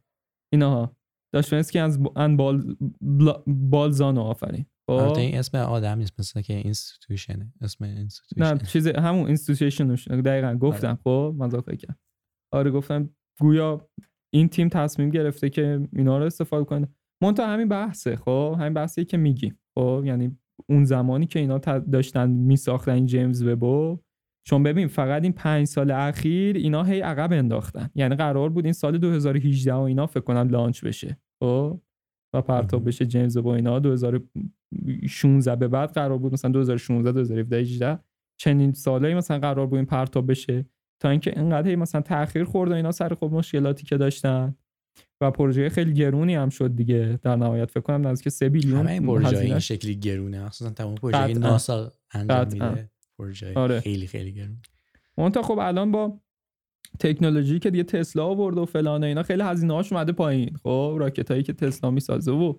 اینا داشفنسکی از ان بال... بالزانو آفرین. البته این اسم آدم نیست مثل که اینستیتوشنه اسم اینستیتوشن نه چیز همون اینستیتوشنش دقیقا گفتم. آره. خب؟ من کردم. آره گفتم گویا این تیم تصمیم گرفته که اینا رو استفاده کنه. منتها همین بحثه خب؟ همین بحثی که میگی خب؟ یعنی اون زمانی که اینا داشتن میساختن جیمز وبو چون ببین فقط این پنج سال اخیر اینا هی عقب انداختن. یعنی قرار بود این سال 2018 و اینا فکر کنم لانچ بشه. خب؟ و پرتاب بشه جیمز با اینا. 2016 به بعد قرار بود مثلا 2016 2017 18 چنین سالایی مثلا قرار بود این پرتاب بشه. تا اینکه اینقدر مثلا تاخیر خورد و اینا سر خب مشکلاتی که داشتن. و پروژه خیلی گرونی هم شد دیگه. در نهایت فکر کنم نزدیک 3 بیلیون همه این پروژه این شکلی گرونه. اصلا تمام پروژه ناسا انجام میده. پروژه آره. خیلی خیلی گرون اون خب الان با تکنولوژی که دیگه تسلا آورد و فلان اینا خیلی هزینه هاش اومده پایین. خب راکت هایی که تسلا می‌سازه و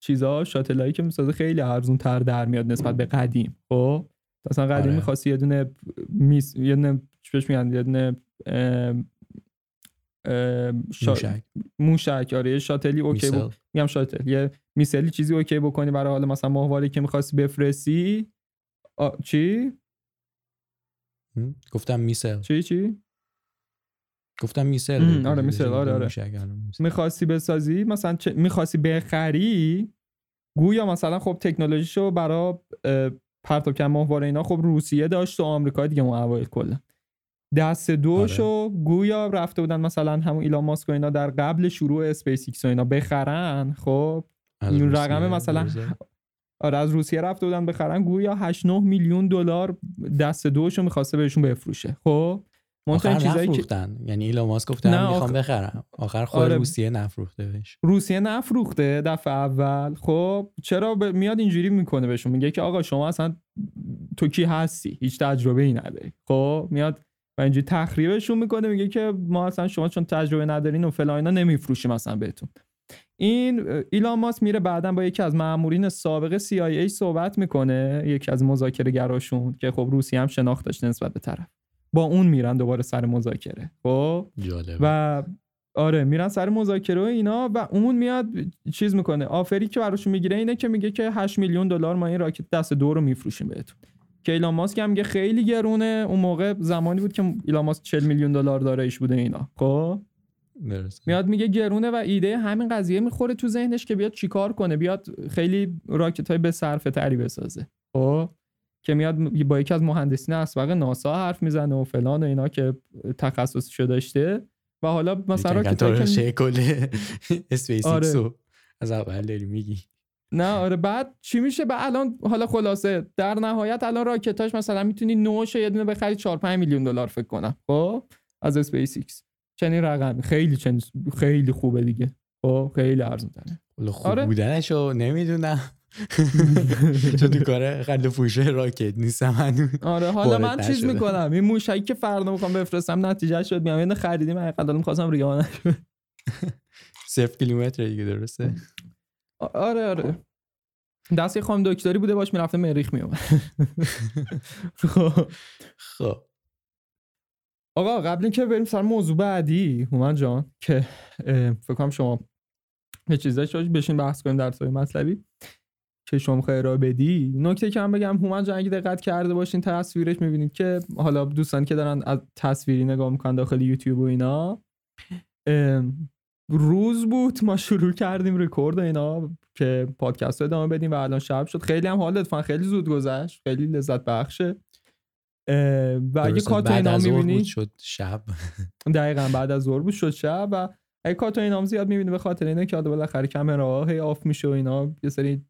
چیزا شاتلایی که می‌سازه خیلی ارزون تر در میاد نسبت به قدیم. خب مثلا قدیم آره. می‌خواستی یه دونه میس یه دونه چش میگن؟ یه دونه شا... موشک. موشک. آره یه شاتلی okay بود میگم شاتل. یه missile ی چیزی okay بکنی برای حالا مثلا ماهواره که می‌خواستی بفرستی. آ... چی؟ گفتم missile. چی چی؟ گفتم missile آره missile آره آره. می‌خواستی بسازی؟ مثلا چه... می‌خواستی بخری؟ گویا مثلا خب تکنولوژیشو برای پرتاب کم ماهواره اینا خب روسیه داشت و آمریکا دیگه اون اوایل کلا. دست دوشو آره. گویا رفته بودن مثلا همون ایلان ماسک و اینا در قبل شروع اسپیس ایکس و اینا بخرن خب؟ این رقم مثلا آره از روسیه رفته بودن بخرن گویا 8 9 میلیون دلار دست دوشو می‌خواسته بهشون بفروشه. خب؟ آخر چیزایی نفروختن. که... یعنی ایلان ماسک گفته من می‌خوام بخرم. آخر خود آره. روسیه نفروخته بهش. روسیه نفروخته دفعه اول. خب؟ چرا ب... میاد اینجوری می‌کنه بهشون؟ میگه که آقا شما اصلا تو کی هستی؟ هیچ تجربه ای نداری. خب؟ میاد و اینجوری تخریبشون می‌کنه میگه که ما اصلا شما چون تجربه ندارین و فلان اینا نمیفروشیم اصلا بهتون. این ایلان ماس میره بعدا با یکی از مامورین سابق CIA صحبت می‌کنه یکی از مذاکره گراشون که خب روسی هم شناخت داشته نسبت به طرف. با اون میرن دوباره سر مذاکره. خب؟ و آره میرن سر مذاکره و اینا و اون میاد چیز می‌کنه. آفری که براشون می‌گیره اینه که میگه که 8 میلیون دلار ما این راکت دست دو رو میفروشیم بهتون. که ایلان ماسک هم میگه خیلی گرونه. اون موقع زمانی بود که ایلان ماسک 40 میلیون دلار داراییش بوده اینا. خب؟ میاد میگه گرونه و ایده همین قضیه می‌خوره تو ذهنش که بیاد چیکار کنه بیاد خیلی rocket های به صرفه تری بسازه. خب. که میاد با یکی از مهندسین اسبق ناسا حرف می‌زنه و فلان و اینا که تخصصشو داشته و حالا مثلا rocket کل اسپیس آره. از اول داری میگی. نه آره بعد چی میشه؟ به الان حالا خلاصه در نهایت الان راکتاش مثلا می‌تونی نوش یه دونه بخری 4 5 میلیون دلار فکر کنم خب از اسپیس ایکس چنین رقمی خیلی چن... خیلی خوبه دیگه. خب خیلی ارزون تره خوب آره. بودنشو نمی‌دونم. چون تو کار خل فوشه راکت نیستم هنوز. آره حالا من چیز می‌کنم. این موشکی که فردا می‌خوام بفرستم نتیجه شد میام اینو خریدیم حقیقتا می‌خواستم ریانه صفر کیلومتر دیگه درسته؟ آره آره. دستی خانم دکتری بوده باش می‌رفته مریخ میومد خب. آقا قبل اینکه بریم سر موضوع بعدی هومن جان که فکر کنم شما یه چیزایی شاید بشین بحث کنیم در سوی مطلبی که شما ارائه بدی. نکته که هم بگم هومن جان اگه دقت کرده باشین تصویرش می‌بینید که حالا دوستانی که دارن از تصویری نگاه می‌کنن داخل یوتیوب و اینا روز بود ما شروع کردیم رکورد اینا که پادکست رو ادامه بدیم و الان شب شد. خیلی هم حال خیلی زود گذشت. خیلی لذت بخشه. و اگه cut و اینا می‌بینید شد شب. دقیقا بعد از ظهر بود شد شب و اگه cut و اینام زیاد می‌بینی به خاطر اینه که بالاخره کامرا هی off میشه و اینا یه سری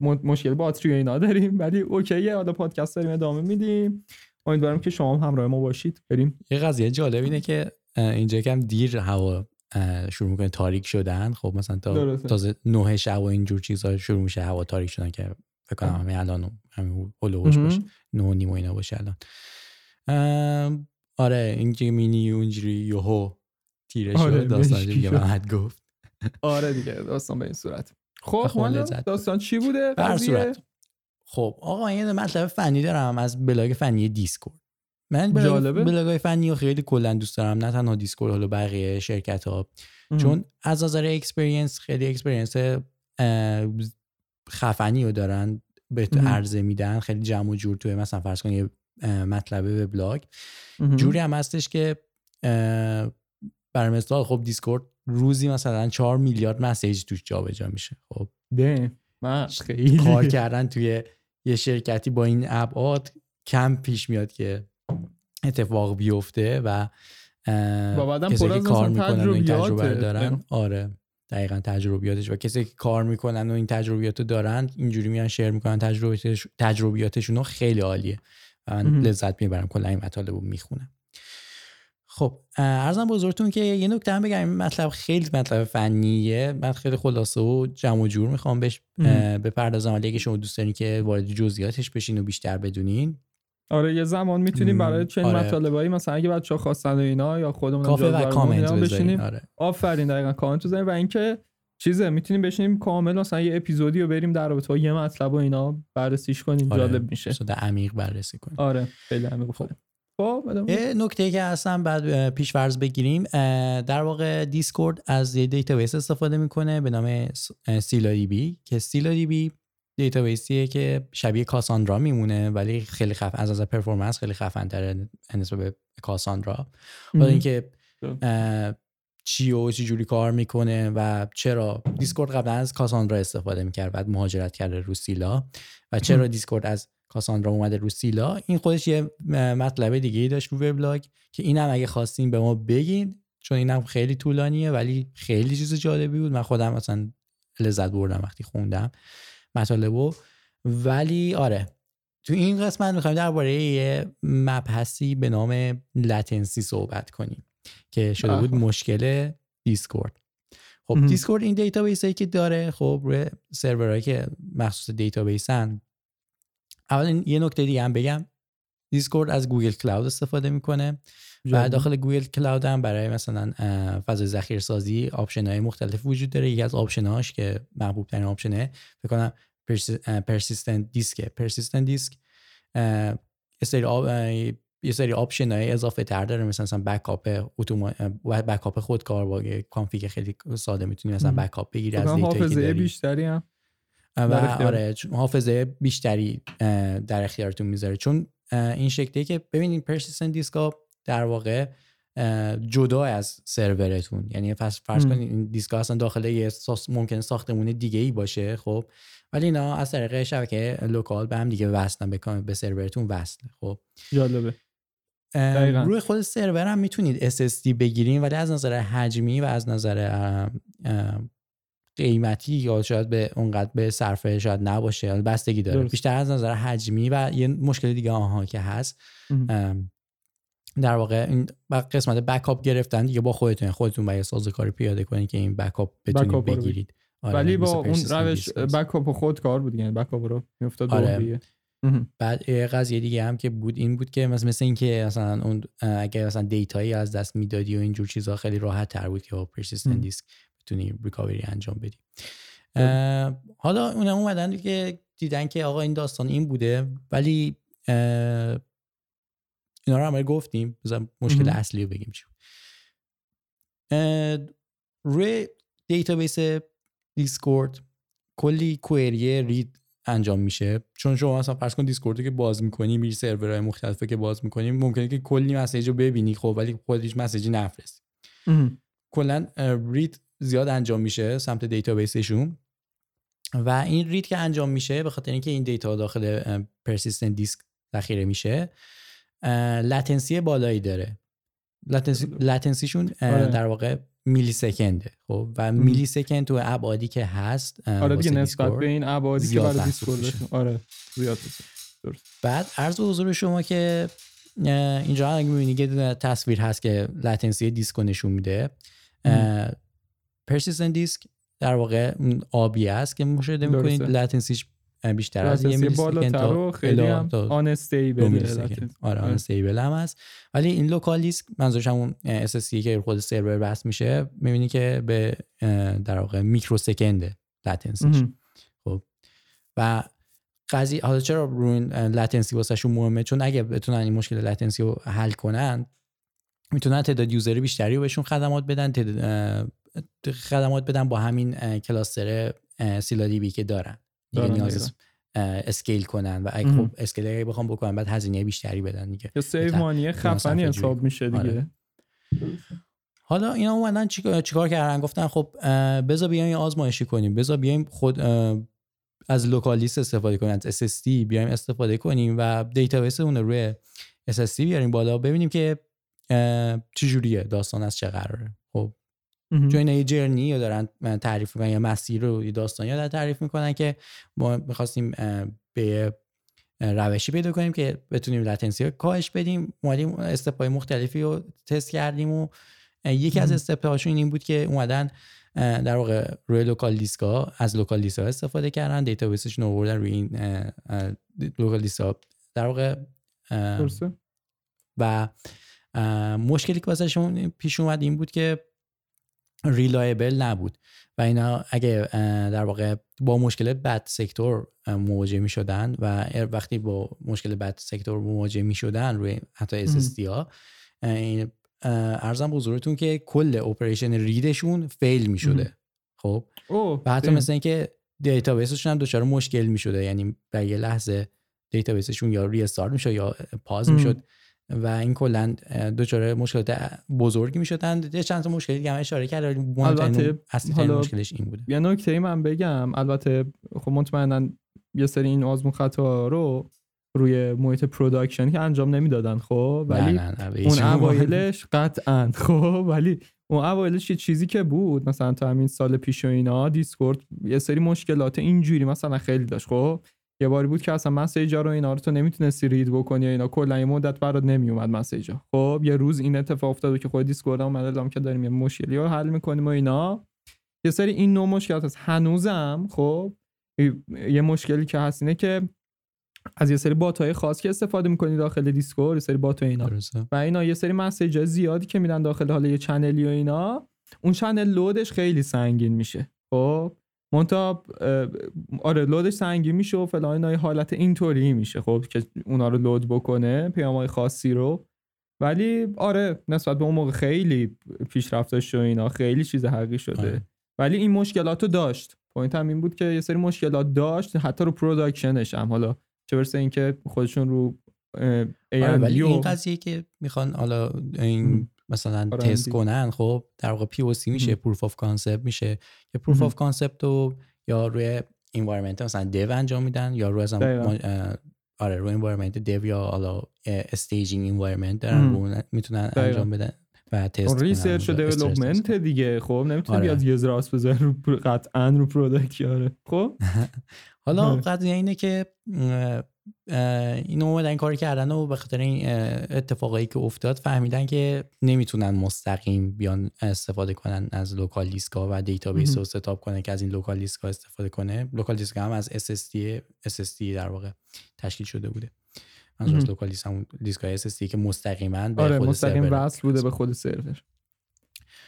مشکل باتری اینا داریم. ولی اوکیه حالا پادکست داریم ادامه میدیم. امیدوارم که شما هم همراه ما باشید. بریم. یه قضیه جالب اینه که اینجا کم دیر هوا شروع می‌کنه تاریک شدن. خب مثلا تا. تازه نه شب و اینجور چیزا شروع میشه هوا تاریک شدن که فکر کنم همین الان همین هلوهوش. باشه. نه نیم اینا باشه الان. ام، آره این که مینی اونجوری یوهو تیره آره، شد داستان مشکی دیگه. محمد گفت. آره دیگه داستان به این صورت. خب داستان چی بوده؟ به هر؟ صورت. خب آقا من یه مطلب فنی دارم از بلاگ فنی دیسکورد. من بلاگ جالبه. بلاگای فنی رو خیلی کلا دوست دارم نه تنها دیسکورد حالا بقیه شرکت ها مهم. چون از نظر experience خیلی experience خفنی رو دارن. به. عرضه میدن. خیلی جمع و جور توی مثلا فرض کن یه اه، مطلب وبلاگ. مهم. جوری هم هستش که برای مثال خب دیسکورد روزی مثلا 4 میلیارد message توش جابجا میشه. خب ده خیلی. کار کردن توی یه شرکتی با این ابعاد کم پیش میاد که اتفاق بیفته و و بعدم پر از کار می‌کنن تجربه. دارن. آره. دقیقا تجربیاتش و کسی که کار می‌کنن و این تجربیات رو دارن اینجوری میان شیر می‌کنن تجربیاتش تجربیاتشون رو خیلی عالیه. و من مهم. لذت می‌برم کلا این مطالب رو می‌خونم. خب ارزم بزرگتون که یه نکته هم بگم این مطلب خیلی مطلب فنیه. من خیلی خلاصه و جمع و جور می‌خوام بهش بپردازم. ولی اگه شما دوست دارین که وارد جزئیاتش بشین و بیشتر بدونین آره یه زمان می‌تونیم مم، برای چنین آره. مطالبایی مثلا اگه بچه ها خواستن و اینا یا خودمون کافه و کامنت بشینیم. آره. آفرین دقیقا کامنت بزنیم و اینکه چیزه می‌تونیم بشینیم کامل مثلا یه اپیزودی رو بریم در رابطه با یه مطلب و اینا بررسیش کنیم آره. جالب میشه. صدا عمیق بررسی کنین آره خیلی همه خب. خب نکته که هستم بعد پیشورز بگیریم اه، در واقع دیسکورد از یه دیتابیس استفاده می‌کنه به نام ScyllaDB که ScyllaDB database یه که شبیه Cassandra میمونه ولی خیلی خف از از performance خیلی خفن تره نسبت به Cassandra. مهم. اینکه چی و چی جوری کار می‌کنه و چرا Discord قبلا از Cassandra استفاده می‌کرد بعد مهاجرت کرده رو Scylla و چرا Discord از Cassandra اومده رو Scylla این خودش یه مطلب دیگه ای داشت رو وبلاگ که اینم اگه خواستین به ما بگین چون اینم خیلی طولانیه ولی خیلی چیز جالبی بود. من خودم مثلا لذت بردم وقتی خوندم. مطالبو ولی آره تو این قسمت می‌خوایم درباره یه مبحثی به نام latency صحبت کنیم که شده بود. مشکل Discord خب مهم. Discord این database هایی که داره خب روی سرورهایی که مخصوص database ن اول این- یه نکته دیگه هم بگم Discord از Google Cloud استفاده می‌کنه. و. داخل Google Cloud هم برای مثلا فضای ذخیره سازی option های مختلف وجود داره. یکی از option هاش که محبوب ترین option ه فکر کنم Persistent Disk Persistent Disk یه سری یه سری option های اضافه تر داره. مثلا مثلا backup اتوما backup خودکار با config خیلی ساده می‌تونی مثلا. backup بگیری از حافظه بیشتری هم. و. آره حافظه بیشتری در اختیارتون می‌ذاره. چون این شکلیه که ببینید Persistent Disk ا در واقع جدا از سرورتون یعنی فرض فرض. کنید این دیسکا اصلا داخل یه ساس ممکن ساختمون دیگه ای باشه خب ولی اینا از طریق شبکه local به هم دیگه وصلن به به سرورتون وصله خب جالبه دقیقاً. روی خود سرور هم می‌تونید SSD بگیرین ولی از نظر حجمی و از نظر قیمتی یا شاید به اونقدر به صرفه شاید نباشه بستگی داره درست. بیشتر از نظر حجمی و یه مشکل دیگه آنها که هست. ام، در واقع این قسمت backup گرفتن دیگه با خودتون خودتون باید سازوکاری پیاده کنید که این backup بتونید backup بگیرید آره، ولی مثل با اون روش. backup خود کار بود یعنی backup رو میافتاد آره. بعد یه قضیه دیگه هم که بود این بود که مثل, مثل این که مثلا اون اگه مثلا data یی از دست می‌دادی و اینجور چیزها خیلی راحت تر بود که با Persistent. Disk بتونی recovery انجام بدی خب. حالا اونم اومدن که دیدن که آقا این داستان این بوده ولی اینا رو هم گفتیم بذار مشکل. اصلی رو بگیم چی روی database Discord کلی query read انجام میشه چون شما مثلا فرض کن Discord ی که باز می‌کنی میری سرورهای مختلفه که باز می‌کنی ممکنه که کلی message رو ببینی خب ولی هیچ message ی نفرستی مهم. کلا read زیاد انجام میشه سمت database شون. و این read که انجام میشه به خاطر اینکه این data داخل Persistent Disk ذخیره میشه latency بالایی داره. latency latency شون اه، آره. در واقع millisecond ه خب و millisecond تو ابعادی که هست آره دیگه نسبت. به این ابعادی که برای. آره زیاد بعد عرض به حضور شما که اینجا اگه می‌بینی که تصویر هست که latency disk و نشون میده Persistent Disk در واقع اون آبی است که مشاهده می‌کنید. latency ش بیشتر از یه millisecond تا خیلی هم unstable. آره unstable هم هست ولی این local disk منظورش همون SSD که خود سرور بس میشه می‌بینی که به در واقع microsecond ه latency ش و قضیه حالا چرا روی latency واسهشون مهمه؟ چون اگه بتونن این مشکل latency رو حل کنن می‌تونن تعداد user ی بیشتری رو بهشون خدمات بدن خدمات بدن با همین cluster ScyllaDB که دارن دیگه نیاز scale کنن و اگه. خب scale اگه بخوام بکنن بعد هزینه بیشتری بدن دیگه یا save. Money خفنی حساب. میشه دیگه آره. حالا اینا اومدن چیکار چیکار کردن گفتن خب بذار بیایم آزمایشی کنیم بذار بیایم خود از local disk استفاده کنیم از SSD بیایم استفاده کنیم و database اون رو روی SSD بیاریم بالا ببینیم که چجوریه داستان از چه قراره. چون اینا یه journey رو دارن تعریف می‌کنن یا مسیر رو یه داستانی رو دارن تعریف می‌کنن که ما می‌خواستیم به روشی پیدا کنیم که بتونیم latency رو کاهش بدیم. اومدیم step ای مختلفی رو تست کردیم و یکی از مهم. step هاشون این بود که اومدن در واقع روی local disk ها از local disk ها استفاده کردن database شون رو آوردن روی این local disk ها در واقع و مشکلی که واسهشون پیش اومد این بود که reliable نبود. و اینا اگه در واقع با مشکل bad sector مواجه می شدن و وقتی با مشکل bad sector مواجه می شدن روی حتی SSD ها این عرضم به حضورتون که کل operation read شون fail می شده خب؟ و حتی. مثل اینکه database شون هم دچار مشکل می شده یعنی در یه لحظه database شون یا restart می یا pause. می شد و این کلا دچار مشکلات بزرگی می شدن یه چند تا مشکلی دیگه هم اشاره کرد البته اصلی حالا مشکلش این بوده. یه نکته ای من بگم البته خب مطمئنا یه سری این آزمون خطا رو روی محیط production که انجام نمی‌دادن خب؟ ولی نه نه نه اون. اوایلش قطعا خب؟ ولی اون اوایلش یه چیزی که بود مثلا تا همین سال پیش و اینا دیسکورد یه سری مشکلات اینجوری مثلا خیلی داشت خب؟ یه باری بود که اصلا message ا رو اینا رو تو نمی‌تونستی read بکنی یا اینا. کلا یه مدت برات نمیومد message ا خب یه روز این اتفاق افتاد که خود دیسکورد اومد اعلام که داریم یه مشکلی رو حل می‌کنیم و اینا. یه سری این نوع مشکلات هست. هنوزم خب یه مشکلی که هست اینه که از یه سری bot های خاص که استفاده می‌کنی داخل دیسکورد یه سری bot اینا. درسته. و اینا یه سری message زیادی که میدن داخل حالا یه channel ی و اینا اون چنل لودش خیلی سنگین میشه. خب مونتا آره لودش سنگین میشه و فلان اینا حالت اینطوری میشه خب که اونا رو لود بکنه پیامهای خاصی رو ولی آره نسبت به اون موقع خیلی پیشرفت داشت و اینا خیلی چیز حقیقی شده آره. ولی این مشکلات رو داشت پوینت هم این بود که یه سری مشکلات داشت حتی رو پروداکشنش هم حالا چه برسه اینکه خودشون رو آره AMD ولی این قضیه که می‌خوان حالا این. مثلا آره، تست. کنن خب در واقع POC میشه. proof of concept میشه که proof. of concept رو یا روی environment مثلا dev انجام میدن یا روی مثلا آره روی environment dev یا حالا staging environment دارن می‌تونن. انجام بدن و تست research و development. دیگه خب نمی‌تونه آره. بیاد یه راست بزنه رو قطعا رو product یاره خب حالا آره. قضیه اینه که اه، اه، این اومدن کار کردن و به خاطر این اتفاقایی که افتاد فهمیدن که نمی‌تونن مستقیم بیان استفاده کنن از local disk ا و database. رو setup کنه که از این local disk ا استفاده کنه local disk ا هم از SSD SSD در واقع تشکیل شده بوده منظور از. local disk همون disk ای SSD که مستقیما به آره خود مستقیم سرور وصل بوده به خود سرور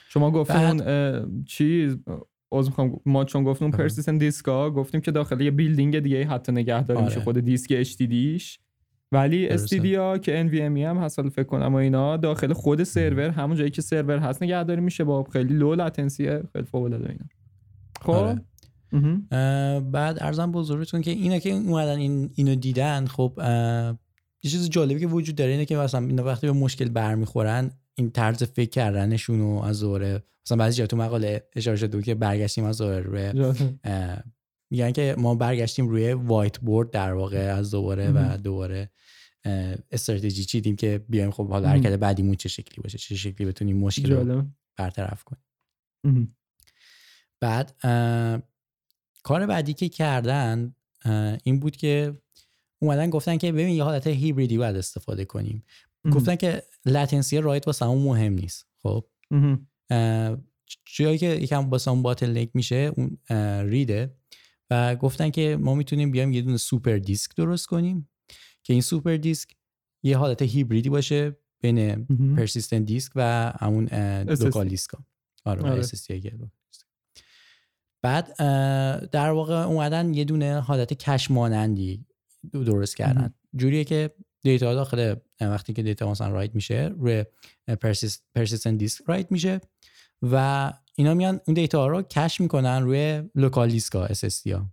شما گفتیم بعد- چیز از می‌خوام. ما چون گفتیم اون آها. persistent disk ا گفتیم که داخل یه building دیگه حتی نگهداری آره. میشه خود disk HDD ش ولی ها که NVMe هم هست فکر کنم و اینا داخل خود سرور همون جایی که سرور هست نگهداری میشه با خیلی لو لاتنسی خیلی فوق العاده اینا. خب؟ آره. بعد ارزم بزرگتون که اینا که اومدن این اینو دیدن خب یه چیز جالبی که وجود داره اینه که مثلا اینا وقتی به مشکل برمیخورن این طرز فکر کردنشون رو از دوره مثلا بعضی جا تو مقاله اشاره شده که برگشتیم از دوره روی میگن که ما برگشتیم روی وایت بورد در واقع از دوباره و. دوباره استراتژی چیدیم که بیایم خب حالا. حرکت بعدیمون چه شکلی باشه چه شکلی بتونیم مشکل رو برطرف کنیم. بعد کار بعدی که کردن این بود که اومدن گفتن که ببین یه حالت هیبریدی باید استفاده کنیم. گفتن که لاتنسی رایت واسه همون مهم نیست. خب؟ جایی که یکم واسه اون bottleneck میشه اون read ه و گفتن که ما می‌تونیم بیایم یه دونه super disk درست کنیم که این super disk یه حالت هیبریدی باشه بین persistent disk و همون local disk آره, آره. بعد در واقع اومدن یه دونه حالت cache مانندی درست کردن. جوریه که data داخل وقتی که data مثلا write میشه روی persistent disk write میشه و اینا میان این data رو cache می‌کنن روی local disk ها SSD ها.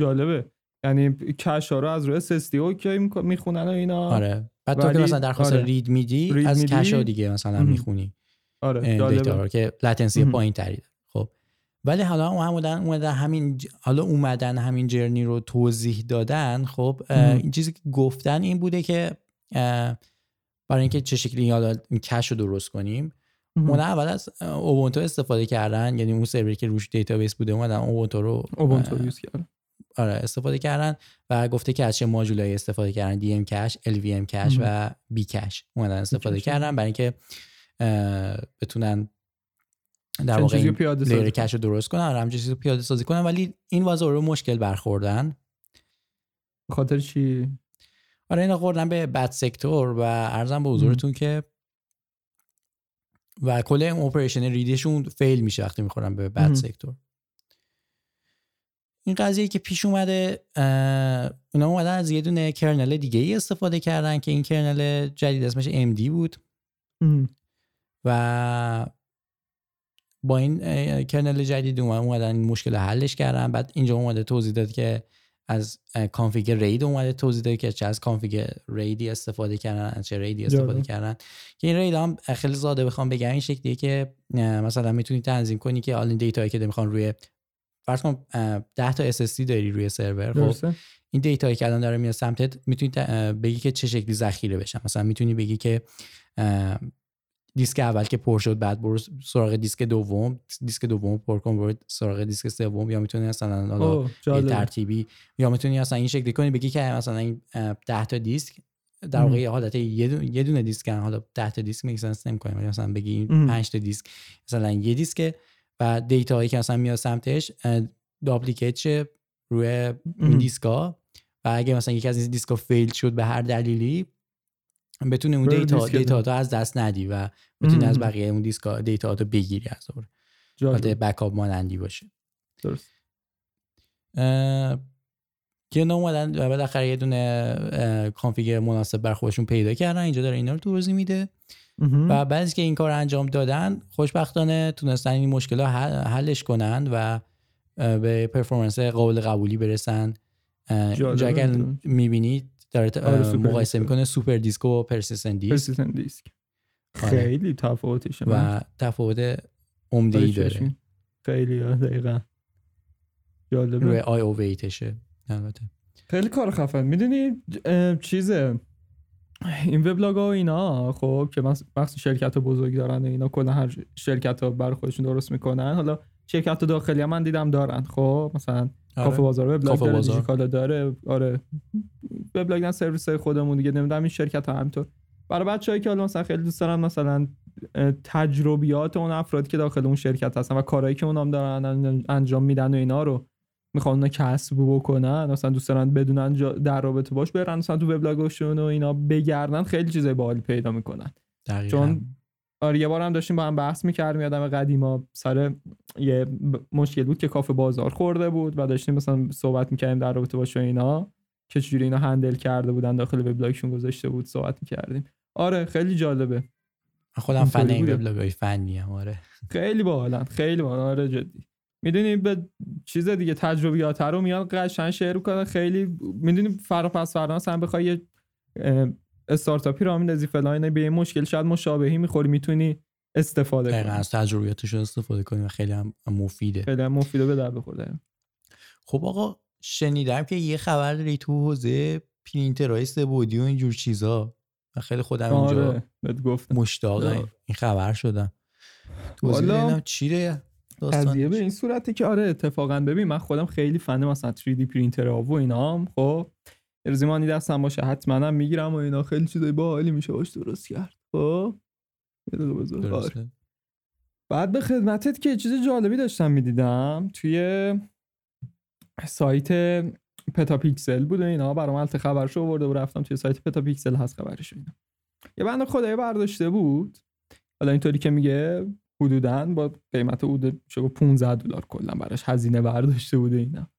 جالبه. یعنی cache ها رو از روی SSD okay می‌خونن و اینا. آره. بعد تو که مثلا درخواست آره. read میدی از cache ها دیگه مثلا می‌خونی. آره. data رو که latency پایین تری ولی حالا اومدن اومدن همین حالا اومدن همین journey رو توضیح دادن خب این چیزی که گفتن این بوده که برای اینکه چه شکلی حالا cache رو درست کنیم اونا اول از Ubuntu استفاده کردن یعنی اون سروری که روش database بوده اومدن Ubuntu رو Ubuntu use کردن. آره استفاده کردن و گفته که از چه ماژولایی استفاده کردن دی ام کش ال وی ام کش و بی کش اومدن استفاده کردن برای اینکه بتونن در واقع layer cache رو درست کنن آره همچین چیزی رو پیاده سازی کنن ولی این واسه رو مشکل برخوردن. خاطر چی؟ آره اینا خوردن به bad sector و عرضم به حضورتون که و کل این operation read شون fail میشه وقتی می‌خورن به bad sector. این قضیه که پیش اومده اینا اومدن از یه دونه kernel دیگه ای استفاده کردن که این kernel جدید اسمش MD بود. و با این kernel جدید اومدن این مشکل حلش کردن. بعد اینجا اومده توضیح داد که از config RAID اومده توضیح داده که چه از config RAID ی استفاده کردن از چه RAID ی استفاده کردن. که این RAID هم خیلی ساده بخوام بگم. این شکلیه که مثلا می‌تونی تنظیم کنی که حالا این data یی که می‌خوان روی فرض کن 10 تا SSD داری روی سرور خب؟ این data یی که الان داره میاد سمتت می‌تونی بگی که چه شکلی ذخیره بشن مثلا می‌تونی بگی که disk اول که پر شد بعد برو سراغ disk دوم. disk دوم پر کن برو سراغ disk سوم. یا می‌تونی مثلا حالا ترتیبی یا می‌تونی اصلا این شکلی کنی بگی که مثلا این 10 تا disk در واقع حالت یه دونه disk حالا 10 تا disk make sense نمی‌کنه مثلا بگی 5 تا disk. مثلا یه disk و data هایی که مثلا میاد سمتش duplicate شه روی این disk ا و اگه مثلا یکی از این disk ا fail شد به هر دلیلی بتونه اون data data تو از دست ندی و بتونی از بقیه اون disk ا data تو بگیری از اون حالت backup مانندی باشه. درست. که اومدن و بالاخره یه دونه config مناسب بر خودشون پیدا کردن. اینجا داره اینا رو توضیح میده. و بعد که این کار انجام دادن خوشبختانه تونستن این مشکل حلش کنن و به performance قابل قبولی برسن. جا اگر می‌بینید داره آره، مقایسه می‌کنه super disk و persistent disk. persistent disk. خیلی تفاوتشه و تفاوت عمده ای داره. خیلی دقیقا. جالبه. روی آی او ویتشه. البته. خیلی کار خفن. می‌دونی چیزه. این وبلاگ ها و اینا خب که مخصوص شرکت بزرگ دارن و اینا کلا هر شرکت ها بر خودشون درست می‌کنن. حالا شرکت داخلی هم من دیدم دارن. خب مثلا آره. کافه بازار وبلاگ داره دیجیکالا داره. آره. وبلاگ سرویس های خودمون دیگه. نمی‌دونم این شرکت ها همینطور. برای بچه‌ای که حالا مثلا خیلی دوست دارن مثلا تجربیات اون افرادی که داخل اون شرکت هستن و کارهایی که اونام دارن انجام میدن و اینا رو می‌خوان اونا کسب بکنن مثلا دوست دارن بدونن در رابطه باش برن مثلا تو وبلاگشون و اینا بگردن خیلی چیزای باحالی پیدا می‌کنن. دقیقا. چون آره یه بار هم داشتیم با هم بحث می‌کردیم یادم قدیما سر یه مشکل بود که کافه بازار خورده بود و داشتیم مثلا صحبت می‌کردیم در رابطه باش اینا که چجوری اینا هندل کرده بودن داخل وبلاگشون گذاشته بود صحبت می‌کردیم. آره خیلی جالبه. خودم فن این وبلاگای فنی هم آره. خیلی باحالن خیلی باحال آره جدی. می‌دونی به چیز دیگه تجربیات رو میاد قشنگ شعر کنه خیلی می‌دونی فرا پس فردا مثلا بخوای استارتاپی رو میندازی فلان به این مشکل شاید مشابهی می‌خوری می‌تونی استفاده کنی. از تجربیاتش استفاده کنی و خیلی هم مفیده. خیلی هم مفیده به در بخورده خب آقا شنیدم که یه خبر داری تو حوزه پرینترهای سه‌بعدی و اینجور چیزا. و خیلی خودم اینجا آره. مشتاق این خبر شدم. تو چیه قضیه به این صورته که آره اتفاقا ببین من خودم خیلی فنه مثلا 3D پرینتر و اینا خب. ارزیمانی دستم باشه. حتما هم می‌گیرم و اینا. خیلی چیزای باحالی میشه باش درست کرد. خب؟ آره. بعد به خدمتت که چیز جالبی داشتم می‌دیدم. توی سایت PetaPixel بود و اینا. برام alert خبرش رو آورده و رفتم توی سایت PetaPixel هست خبرش اینا. یه بند خدای برداشته بود. حالا اینطوری که میگه حدودا با قیمت حدود شو 15 دلار کلا براش هزینه برداشته بوده اینا.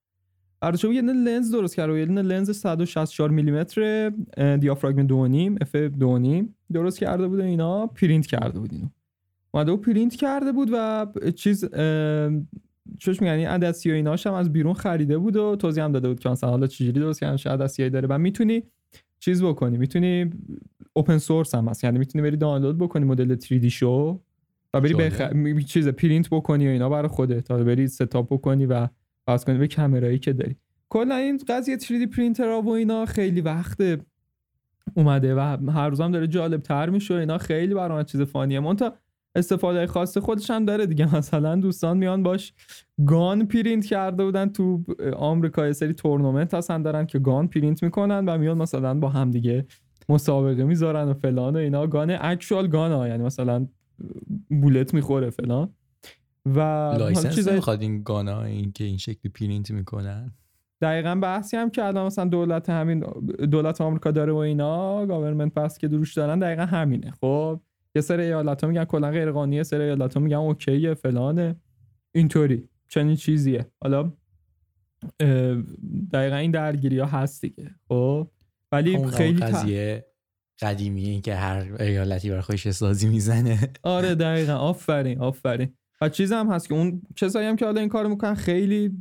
بود یه لنز درست کرده. یه لنز 164 میلیمتر دیافراگم 2.5 f 2.5 درست کرده بود اینا. پرینت کرده بود اینو. اومده و پرینت کرده بود و چیز چوش میگن؟ این عدسی و ایناش هم از بیرون خریده بود و توضیح هم داده بود که مثلا حالا چجوری درست کردن چه عدسیایی داره. و می‌تونی چیز بکنی. می‌تونی open source هم هست. یعنی می‌تونی بری دانلود بکنی مدل 3D شو و بری بخ... چیز پرینت بکنی و اینا برای خودت. تا بری setup بکنی و باز کنی به کامرایی که داری کلا این قضیه 3D پرینتر و اینا خیلی وقت اومده و هر روزم داره جالب تر میشه و اینا خیلی برام چیز fun یه. منتها استفاده خاص خودش هم داره دیگه. مثلا دوستان میان باش gun پرینت کرده بودن تو آمریکا. یه سری تورنمنت هستن دارن که gun پرینت می‌کنن و میان مثلا با هم دیگه مسابقه می‌ذارن و فلان و اینا. gun actual gun ها یعنی مثلا bullet می‌خوره فلان. و license چیزای... نمی‌خواد این gun ا این که این شکلی پرینت می‌کنن؟ دقیقا بحثی هم که الان مثلا دولت همین دولت آمریکا داره و اینا government پس که دربارش دارن دقیقا همینه. خب یه سری ایالت ها میگن کلا غیر قانونیه سری ایالت ها میگن OK یه فلانه. اینطوری. چنین چیزیه. حالا دقیقا این درگیری ها هست دیگه. خب ولی خیلی قضیه قدیمیه که هر ایالتی برای خودش سازی می‌زنه. آره دقیقا. آفرین آفرین. و چیز هم هست که اون کسایی هم که حالا این کارو می‌کنن خیلی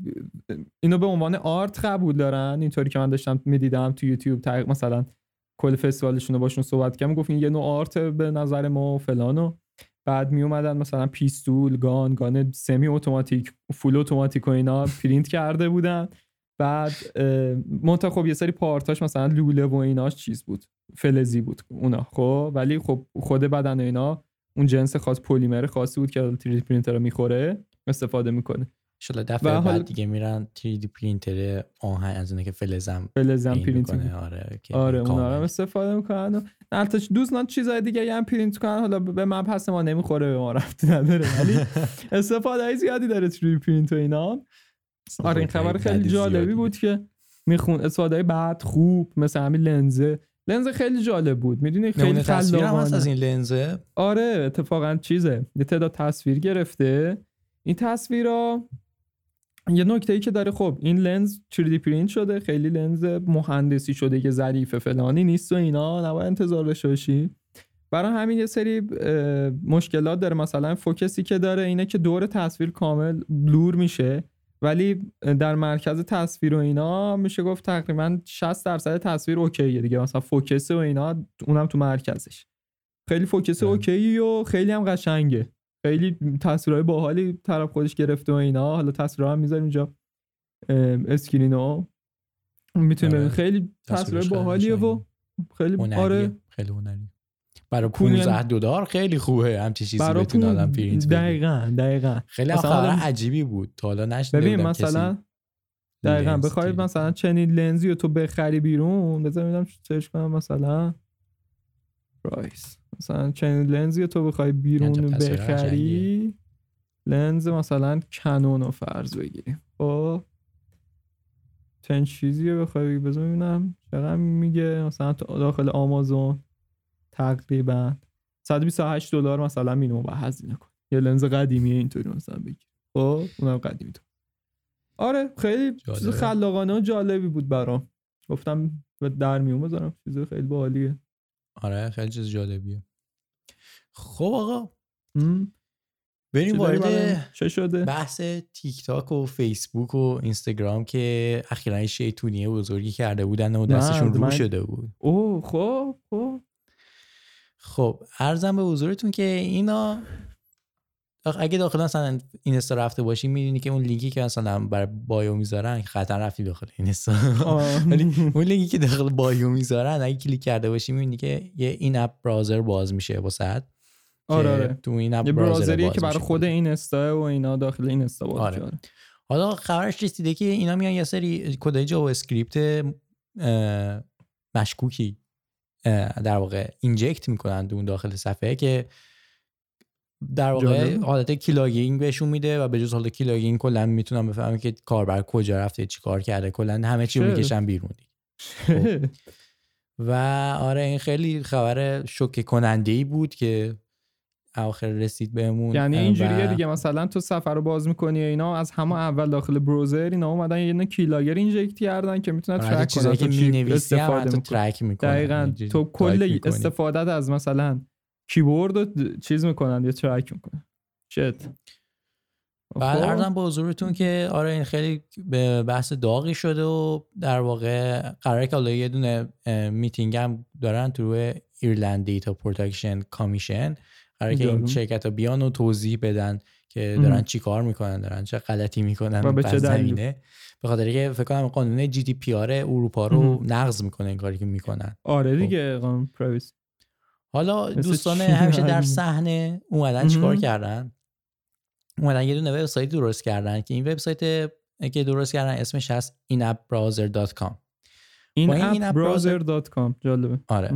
اینو به عنوان art قبول دارن. اینطوری که من داشتم می‌دیدم تو یوتیوب تقریبا مثلا کل فستیوالشون رو باشون صحبت کردم گفت این یه نوع art به نظر ما و فلانو. بعد می اومدن مثلا pistol gun gun semi automatic full automatic و اینا پرینت کرده بودن. بعد منتها خب یه سری part اش مثلا لوله و ایناش چیز بود فلزی بود اونا. خب ولی خب خود بدن اینا اون جنس خاص پلیمر خاصی بود که 3D پرینتر رو می‌خوره استفاده می‌کنه. ایشالا دفعه بعد دیگه میرن 3D پرینتر آهن از اونه که فلزم فلزم پرینت می‌کنه آره آره اونا رو استفاده می‌کنن البته دوستان چیزای دیگه هم پرینت کنن حالا به مبحث ما نمی‌خوره به ما ربطی نداره ولی استفاده زیادی داره 3D پرینت و اینا. آره این خبر خیلی جالبی بود که میخون استفاده بعد خوب مثل همین لنزه. لنز خیلی جالب بود. می‌دونی خیلی خلاقانه. از این لنزه؟ آره اتفاقا چیزه. یه تعداد تصویر گرفته. این تصویرا یه نکته ای که داره خب این لنز 3D پرینت شده. خیلی لنز مهندسی شده که ظریف فلانی نیست و اینا. نباید انتظار داشته باشی. برای همین یه سری مشکلات داره. مثلا focus ی که داره اینه که دور تصویر کامل blur میشه. ولی در مرکز تصویر و اینا میشه گفت تقریبا 60 درصد تصویر OK یه دیگه. مثلا focus و اینا اونم تو مرکزش. خیلی focus OK و خیلی هم قشنگه. خیلی تصویرهای باحالی طرف خودش گرفته و اینا. حالا تصویرها هم می‌ذاریم اینجا. screen و می‌تونه آره. خیلی تصویر باحالیه و خیلی آره. خیلی هنری برای 15 دلار خیلی خوبه همچی چیزی برای بتونه آدم پرینت دقیقاً دقیقاً. خیلی خبر عجیبی بود. تا حالا نشده ببین مثلا دقیقاً بخوای مثلا چنین لنزی رو تو بخری بیرون بذار ببینم چش کنم مثلا پرایس مثلا چنین لنزی تو بخوای بیرون بخری؟ لنز مثلا کنون رو فرض بگیریم خب؟ چند چیزی رو بخوای بذار ببینم چقدر میگه. مثلا داخل آمازون. تقریبا. 128 دلار مثلا مینیمم با هزینه کن یه لنز قدیمیه اینطوری مثلا بگیر. خب اونم قدیمی تو. آره خیلی چیز خلاقانه و جالبی بود برام. گفتم در میون بذارم. چیز خیلی باحالیه. آره خیلی چیز جالبیه. خب آقا. بریم وارد چه شده؟ بحث تیک تاک و فیسبوک و اینستاگرام که اخیرا شیطونی بزرگی کرده بودن و دستشون رو شده بود. اوه خب خب. خب عرضم به حضورتون که اینا اگه داخل مثلا اینستا رفته باشی می‌دونی که اون لینکی که مثلا برای bio می‌ذارن خطر رفتی داخل اینستا. ولی اون لینکی که داخل bio می‌ذارن اگه کلیک کرده باشی می‌بینی که یه in-app browser باز میشه واسه آره آره. تو این app یه browser یه که برای خود اینستا و اینا داخل اینستا باز آره. حالا خبرش رسیده که اینا میان یه سری کدای JavaScript مشکوکی. در واقع inject می‌کنن اون داخل صفحه که در واقع جالب. حالت keylogging بهشون میده و به جز حالت keylogging کلا می‌تونم بفهمم که کاربر کجا رفته چی کار کرده کلا همه چی رو؟ می‌کشن بیرون. خب. و آره این خیلی خبر شوکه کننده ای بود که آخر رسید بهمون یعنی و- اینجوریه دیگه مثلا تو صفحه رو باز می‌کنی اینا از همون اول داخل browser اینا اومدن یه keylogger inject کردن که می‌تونن آره، track چیزایی که تو می‌نویسی هم می‌کنی track می‌کنن. دقیقا. تو کل استفادت از مثلا کیبورد رو چیز می‌کنن یا track می‌کنن. shit بعد خب. عرضم به حضورتون که آره این خیلی به بحث داغی شده و در واقع قراره که حالا یه دونه میتینگ هم دارن تو روی ایرلند Data Protection Commission قراره که این. شرکت ها بیان و توضیح بدن که. دارن چی کار می‌کنن دارن چه غلطی می‌کنن و به چه؟ زمینه به خاطر که فکر کنم قانون GDPR اروپا رو. نقض می‌کنه این کاری که می‌کنن آره دیگه قانون privacy حالا دوستان؟ همیشه در همین. صحنه اومدن چیکار. کردن اومدن یه دونه وبسایت درست کردن که این وبسایت که درست کردن اسمش هست inappbrowser.com این این کام جالبه آره.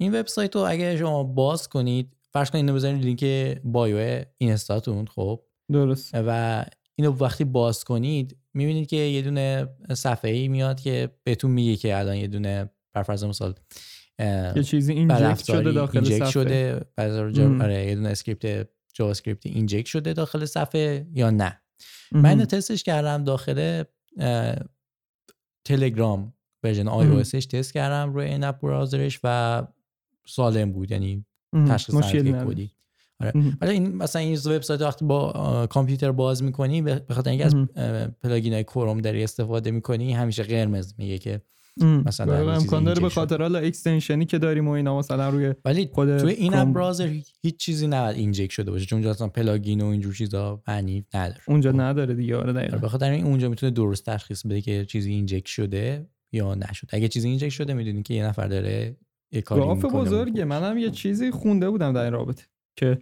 این وبسایت رو اگه شما باز کنید فرض کنید اینو بزنید لینک bio اینستاتون خب درست و اینو وقتی باز کنید می‌بینید که یه دونه صفحه ای میاد که بهتون میگه که الان یه دونه بر فرض مثال یه چیزی inject شده داخل inject صفحه شده ام. آره یه دونه script JavaScript inject شده داخل صفحه یا نه مهم. من تستش کردم داخل تلگرام version iOS تست کردم روی in-app browser ش و سالم بود یعنی. تشخیص نداره. کدی آره. ولی این مثلا این وبسایت وقتی با کامپیوتر باز می‌کنی به به خاطر اینکه از. plugin های کروم داری استفاده می‌کنی همیشه قرمز میگه که. مثلا امکان داره به. خاطر حالا extension ی که داریم و اینا مثلا روی ولی خود توی in. app browser هیچ چیزی نباید inject شده باشه چون اونجا اصلا plugin و اینجور چیزا معنی نداره اونجا. نداره دیگه آره آره، دقیقاً به خاطر این اونجا می‌تونه درست تشخیص بده که چیزی inject شده یا نشده اگه چیزی inject شده می‌دونی که یه نفر داره یه کاری گاف بزرگه. منم یه چیزی خونده بودم در این رابطه که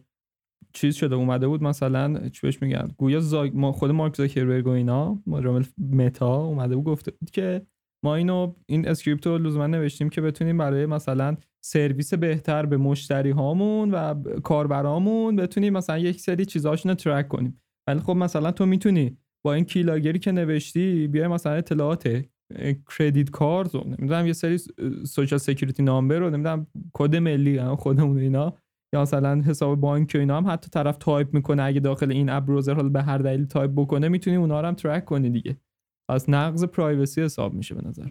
چیز شده اومده بود مثلا چی بهش میگن؟ گویا زا... ما خود مارک زاکربرگ و اینا رامل متا اومده بود گفته بود که ما اینو این script رو لزوما نوشتیم که بتونیم برای مثلا سرویس بهتر به مشتری هامون و کاربرامون بتونیم مثلا یک سری چیزاشون رو track کنیم. ولی خب مثلا تو می‌تونی با این keylogger ی که نوشتی بیای مثلا اطلاعات credit card رو نمی‌دونم یه سری social security number رو نمی‌دونم کد ملی هم خودمون اینا یا مثلا حساب بانک و اینا هم حتی طرف تایپ می‌کنه اگه داخل in-app browser حالا به هر دلیل تایپ بکنه می‌تونی اونا رو هم track کنی دیگه پس نقض privacy حساب میشه به نظر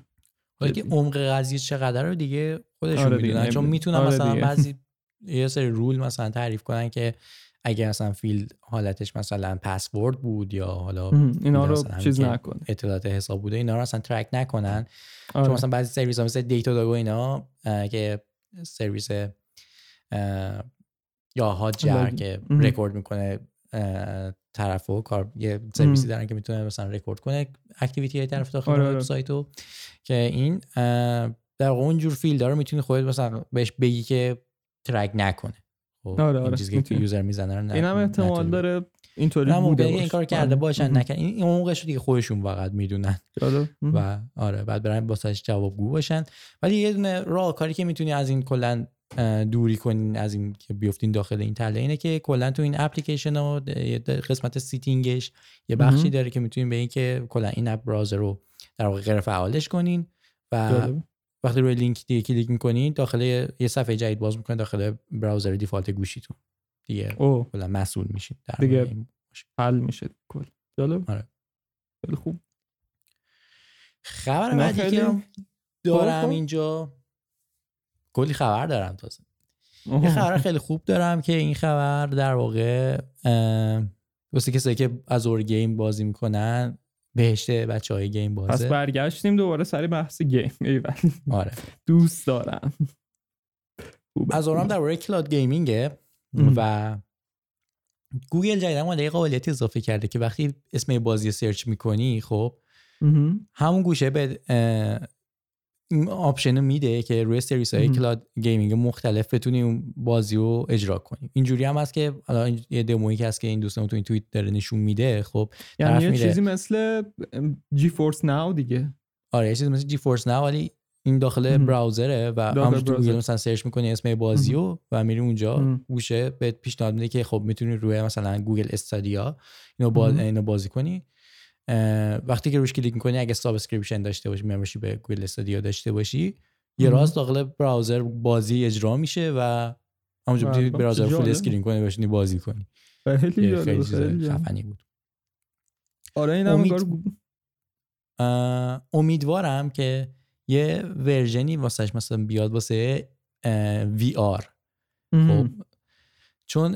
حالا که عمق قضیه چقدر رو دیگه خودشون آره دیگه، می‌دونن چون. می‌تونن آره مثلا دیگه. بعضی یه سری rule مثلا تعریف کنن که اگه مثلا field حالتش مثلا پسورد بود یا حالا اینا رو چیز که نکنه اطلاعات حساب بوده اینا رو اصلا track نکنن چون آره. مثلا بعضی سرویس ها مثل دیتا داگو اینا اه، که سرویس یا هاجر. که. رکورد می‌کنه طرف و کار یه سرویسی. دارن که می‌تونه مثلا رکورد کنه اکتیویتی های طرف داخل آره، آره. وبسایت رو که این در اونجور فیلد رو می‌تونی خودت مثلا بهش بگی که ترک نکنه خب آره، این آره، چیزی که. یوزر می‌زنه رو نه- این هم احتمال داره اینطوری بوده موقعی این باشه. کار کرده آره. باشن. نکن این عمقش دیگه خودشون فقط می‌دونن. و آره بعد برن واسش جوابگو باشن ولی یه دونه راه کاری که می‌تونی از این کلا دوری کنین از این که بیفتین داخل این تله اینه که کلا تو این اپلیکیشن د- قسمت setting ش یه بخشی. داره که می‌تونین به این که کلا in-app browser رو در واقع غیر فعالش کنین و. وقتی روی لینک دیگه کلیک می‌کنین داخل یه صفحه جدید باز می‌کنین داخل browser default گوشیتون دیگه کلا مصون میشین در دیگه. حل میشه کل جالب آره. خیلی خوب خبر بعدی که دارم خب. اینجا کلی خبر دارم تازه یه. خبر خیلی خوب دارم که این خبر در واقع واسه کسایی که از ابر game بازی می‌کنن بهشت بچه های game پس بازه برگشتیم دوباره سر بحث game ایول. آره دوست دارم. از ابرم در cloud gaming ه. و گوگل جدیدن اومده یه قابلیتی اضافه کرده که وقتی اسم یه بازی سرچ می‌کنی خب. همون گوشه یه option میده که روی سرویس های. cloud gaming مختلف بتونی اون بازی رو اجرا کنی اینجوری هم هست که حالا این یه دمویی که هست که این دوستان تو این توییت داره نشون میده خب یعنی یه. چیزی مثل GeForce Now دیگه آره یه چیزی مثل GeForce Now ولی این داخل. browser ه و همونجور تو. گوگل مثلا سرچ می‌کنی اسم بازی رو و میری اونجا. گوشه بهت پیشنهاد میده که خب می‌تونی روی مثلا Google Stadia اینو, با... مهم. اینو بازی کنی وقتی که روش کلیک می‌کنی اگه subscription داشته باشی membership به Google Stadia داشته باشی یه. راست داخل browser بازی اجرا میشه و همونجا می‌تونی browser full. screen کنی بشینی بازی کنی خیلی خیلی. خفنی بود آره این هم امید- امیدوارم که یه version ی واسش مثلا بیاد واسه VR خب. چون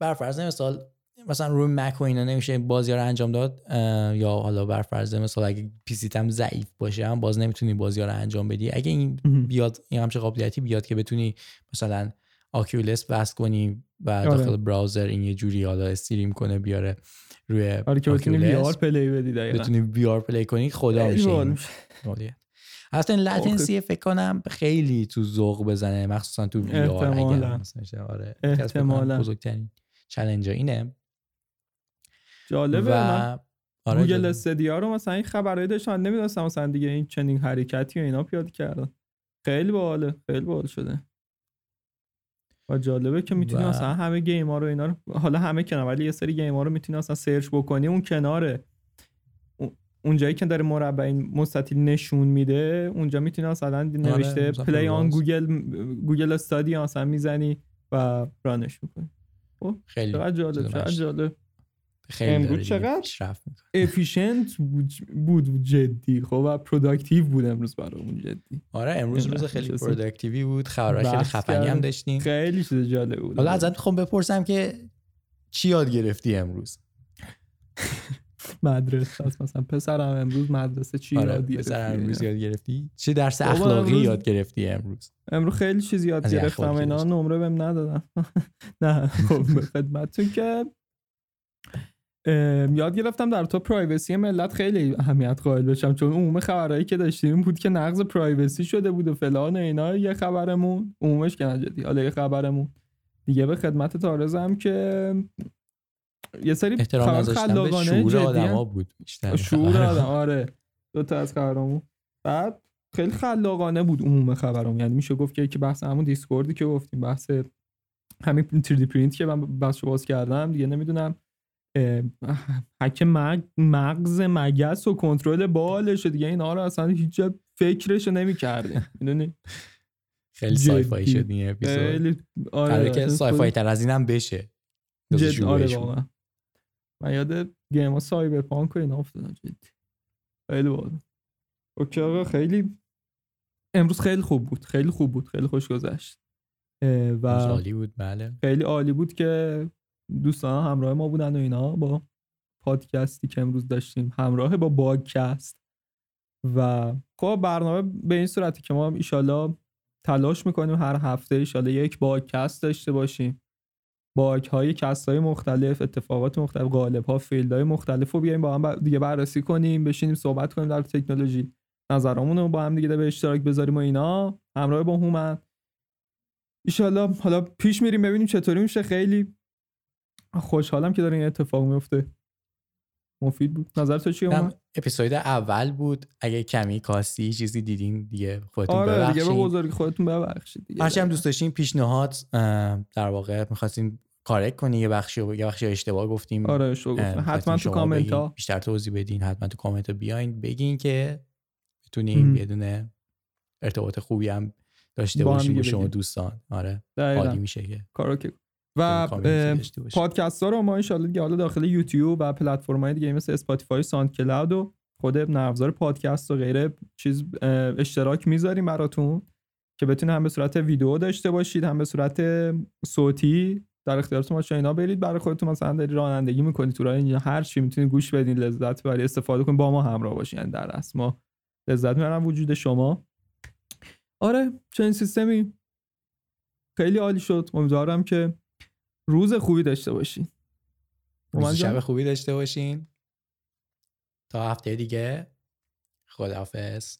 بر فرض مثال مثلا روی مک و اینا نمیشه بازی رو انجام داد یا حالا بر فرض مثال اگه PC ت هم ضعیف باشه هم باز نمی‌تونی بازی رو انجام بدی اگه این. بیاد این همچه قابلیتی بیاد که بتونی مثلا Oculus بس کنی و آره. داخل browser این یه جوری حالا stream کنه بیاره روی آره که بتونی VR play بدی دقیقاً بتونی VR play کنی خدا میشه. اصلا latency فکر کنم خیلی تو ذوق بزنه مخصوصا تو VR احتمالاً. اگر مثلا. آره. بزرگترین چالش اینه جالبه و آره گوگل. استدیا رو مثلا این خبرهای داشتن. نمی‌دونستم مثلا دیگه این چنین حرکتی و اینا پیاده کردن. خیلی باحاله خیلی باحال شده. و جالبه که می‌تونی و- مثلا همه game ها رو اینا رو حالا همه کنار ولی یه سری game ها رو می‌تونی مثلا سرچ بکنی اون کناره اون- اونجایی که داره مربع این مستطیل نشون میده اونجا می‌تونی مثلا نوشته مثلا play on. Google Google Stadia مثلا می‌زنی و run ش می‌کنی. خیلی چقدر جالب جالب. خیلی دیگه چقدر؟ efficient بود جدی. خب و productive بود امروز برامون جدی. آره امروز روز خیلی. productive ی بود. خبرهای خیلی خفنی هم. داشتیم. خیلی چیز جالب بود. حالا ازت می‌خوام بپرسم که چی یاد گرفتی امروز؟ مدرسه. است مثلا پسرم امروز مدرسه چی آره یاد گرفتی؟ پسر امروز یاد گرفتی؟ چه درس اخلاقی امروز- یاد گرفتی امروز؟ امروز خیلی چیز یاد گرفتم. اینا. نمره بهم ندادن. نه خب خدمتتون که یاد گرفتم در تو پرایوسی ملت خیلی اهمیت قائل بشم چون عموم خبرهایی که داشتیم بود که نقض پرایوسی شده بود و فلان و اینا یه خبرمون عمومش که نجدی حالا یه خبرمون دیگه به خدمتت عرضم که یه سری احترام خبر خلاقانه شعور آدما بود بیشتر. شعور. آدم آره. دو تا از خبرامون. بعد خیلی خلاقانه بود عموم خبرام. یعنی میشه گفت که که بحث همون Discord ی که گفتیم بحث همین 3D پرینت که من بحث باز کردم دیگه نمی‌دونم حک مغ- مغز مگس و کنترل بالش دیگه اینا رو اصلا هیچ فکرش رو نمی‌کردیم. می‌دونی؟ خیلی جدی. sci-fi شد این اپیزود. آره که اصلا sci-fi تر از اینم بشه. تازه جد آره بود. واقعا. من یاد game ها cyberpunk و اینا افتادم جدی. خیلی باحال. OK آقا خیلی امروز خیلی خوب بود. خیلی خوب بود. خیلی خوش گذشت. و عالی بود. بله. خیلی عالی بود که دوستان همراه ما بودن و اینا با پادکستی که امروز داشتیم. همراه با باگکست. و خب برنامه به این صورتی که ما ایشالا تلاش می‌کنیم هر هفته ایشالا یک باگکست داشته باشیم. باگ‌کست های مختلف اتفاقات مختلف قالب ها field های مختلف رو بیایم با هم دیگه بررسی کنیم بشینیم صحبت کنیم در تکنولوژی. نظرامون رو با هم دیگه به اشتراک بذاریم و اینا. همراه با هومن. ایشالله حالا پیش میریم ببینیم چطوری میشه. خیلی خوشحالم که داره این اتفاق میفته. مفید بود. نظر تو چیه هومن؟ اپیزود اول بود. اگه کمی کاستی چیزی دیدین دیگه خودتون آره دیگه ببخشید به بزرگی خودتون ببخشید دیگه. هرچی هم دوست داشتین پیشنهاد در واقع می‌خواستین کارک کنی یه بخشی یه بخشی اشتباه گفتیم. آره شو اه، گفتم. خواستیم حتما تو کامنت ها بیشتر توضیح بدین حتما تو کامنت ها بیاین. بگین که بتونیم. یه دونه ارتباط خوبی هم داشته باشیم با دیگه شما. دوستان. آره. عالی میشه که. کارو که و. پادکست ها رو ما انشالله دیگه حالا داخل یوتیوب و پلتفرم های دیگه مثل اسپاتیفای ساند کلاود و خود نرم افزار پادکست و غیره چیز اشتراک می‌ذاریم براتون که بتونه هم به صورت ویدیو داشته باشید هم به صورت صوتی. در اختیارتون باشه اینا برید برای خودتون مثلا داری رانندگی می‌کنید تو راه اینجا هر چی می‌تونید گوش بدین لذت ببرید استفاده کنید با ما همراه باشین. یعنی در اصل ما لذت می‌برم وجود شما. آره چنین سیستمی خیلی عالی شد. امیدوارم که روز خوبی داشته باشین. روز؟ شب خوبی داشته باشین. تا هفته دیگه. خداحافظ.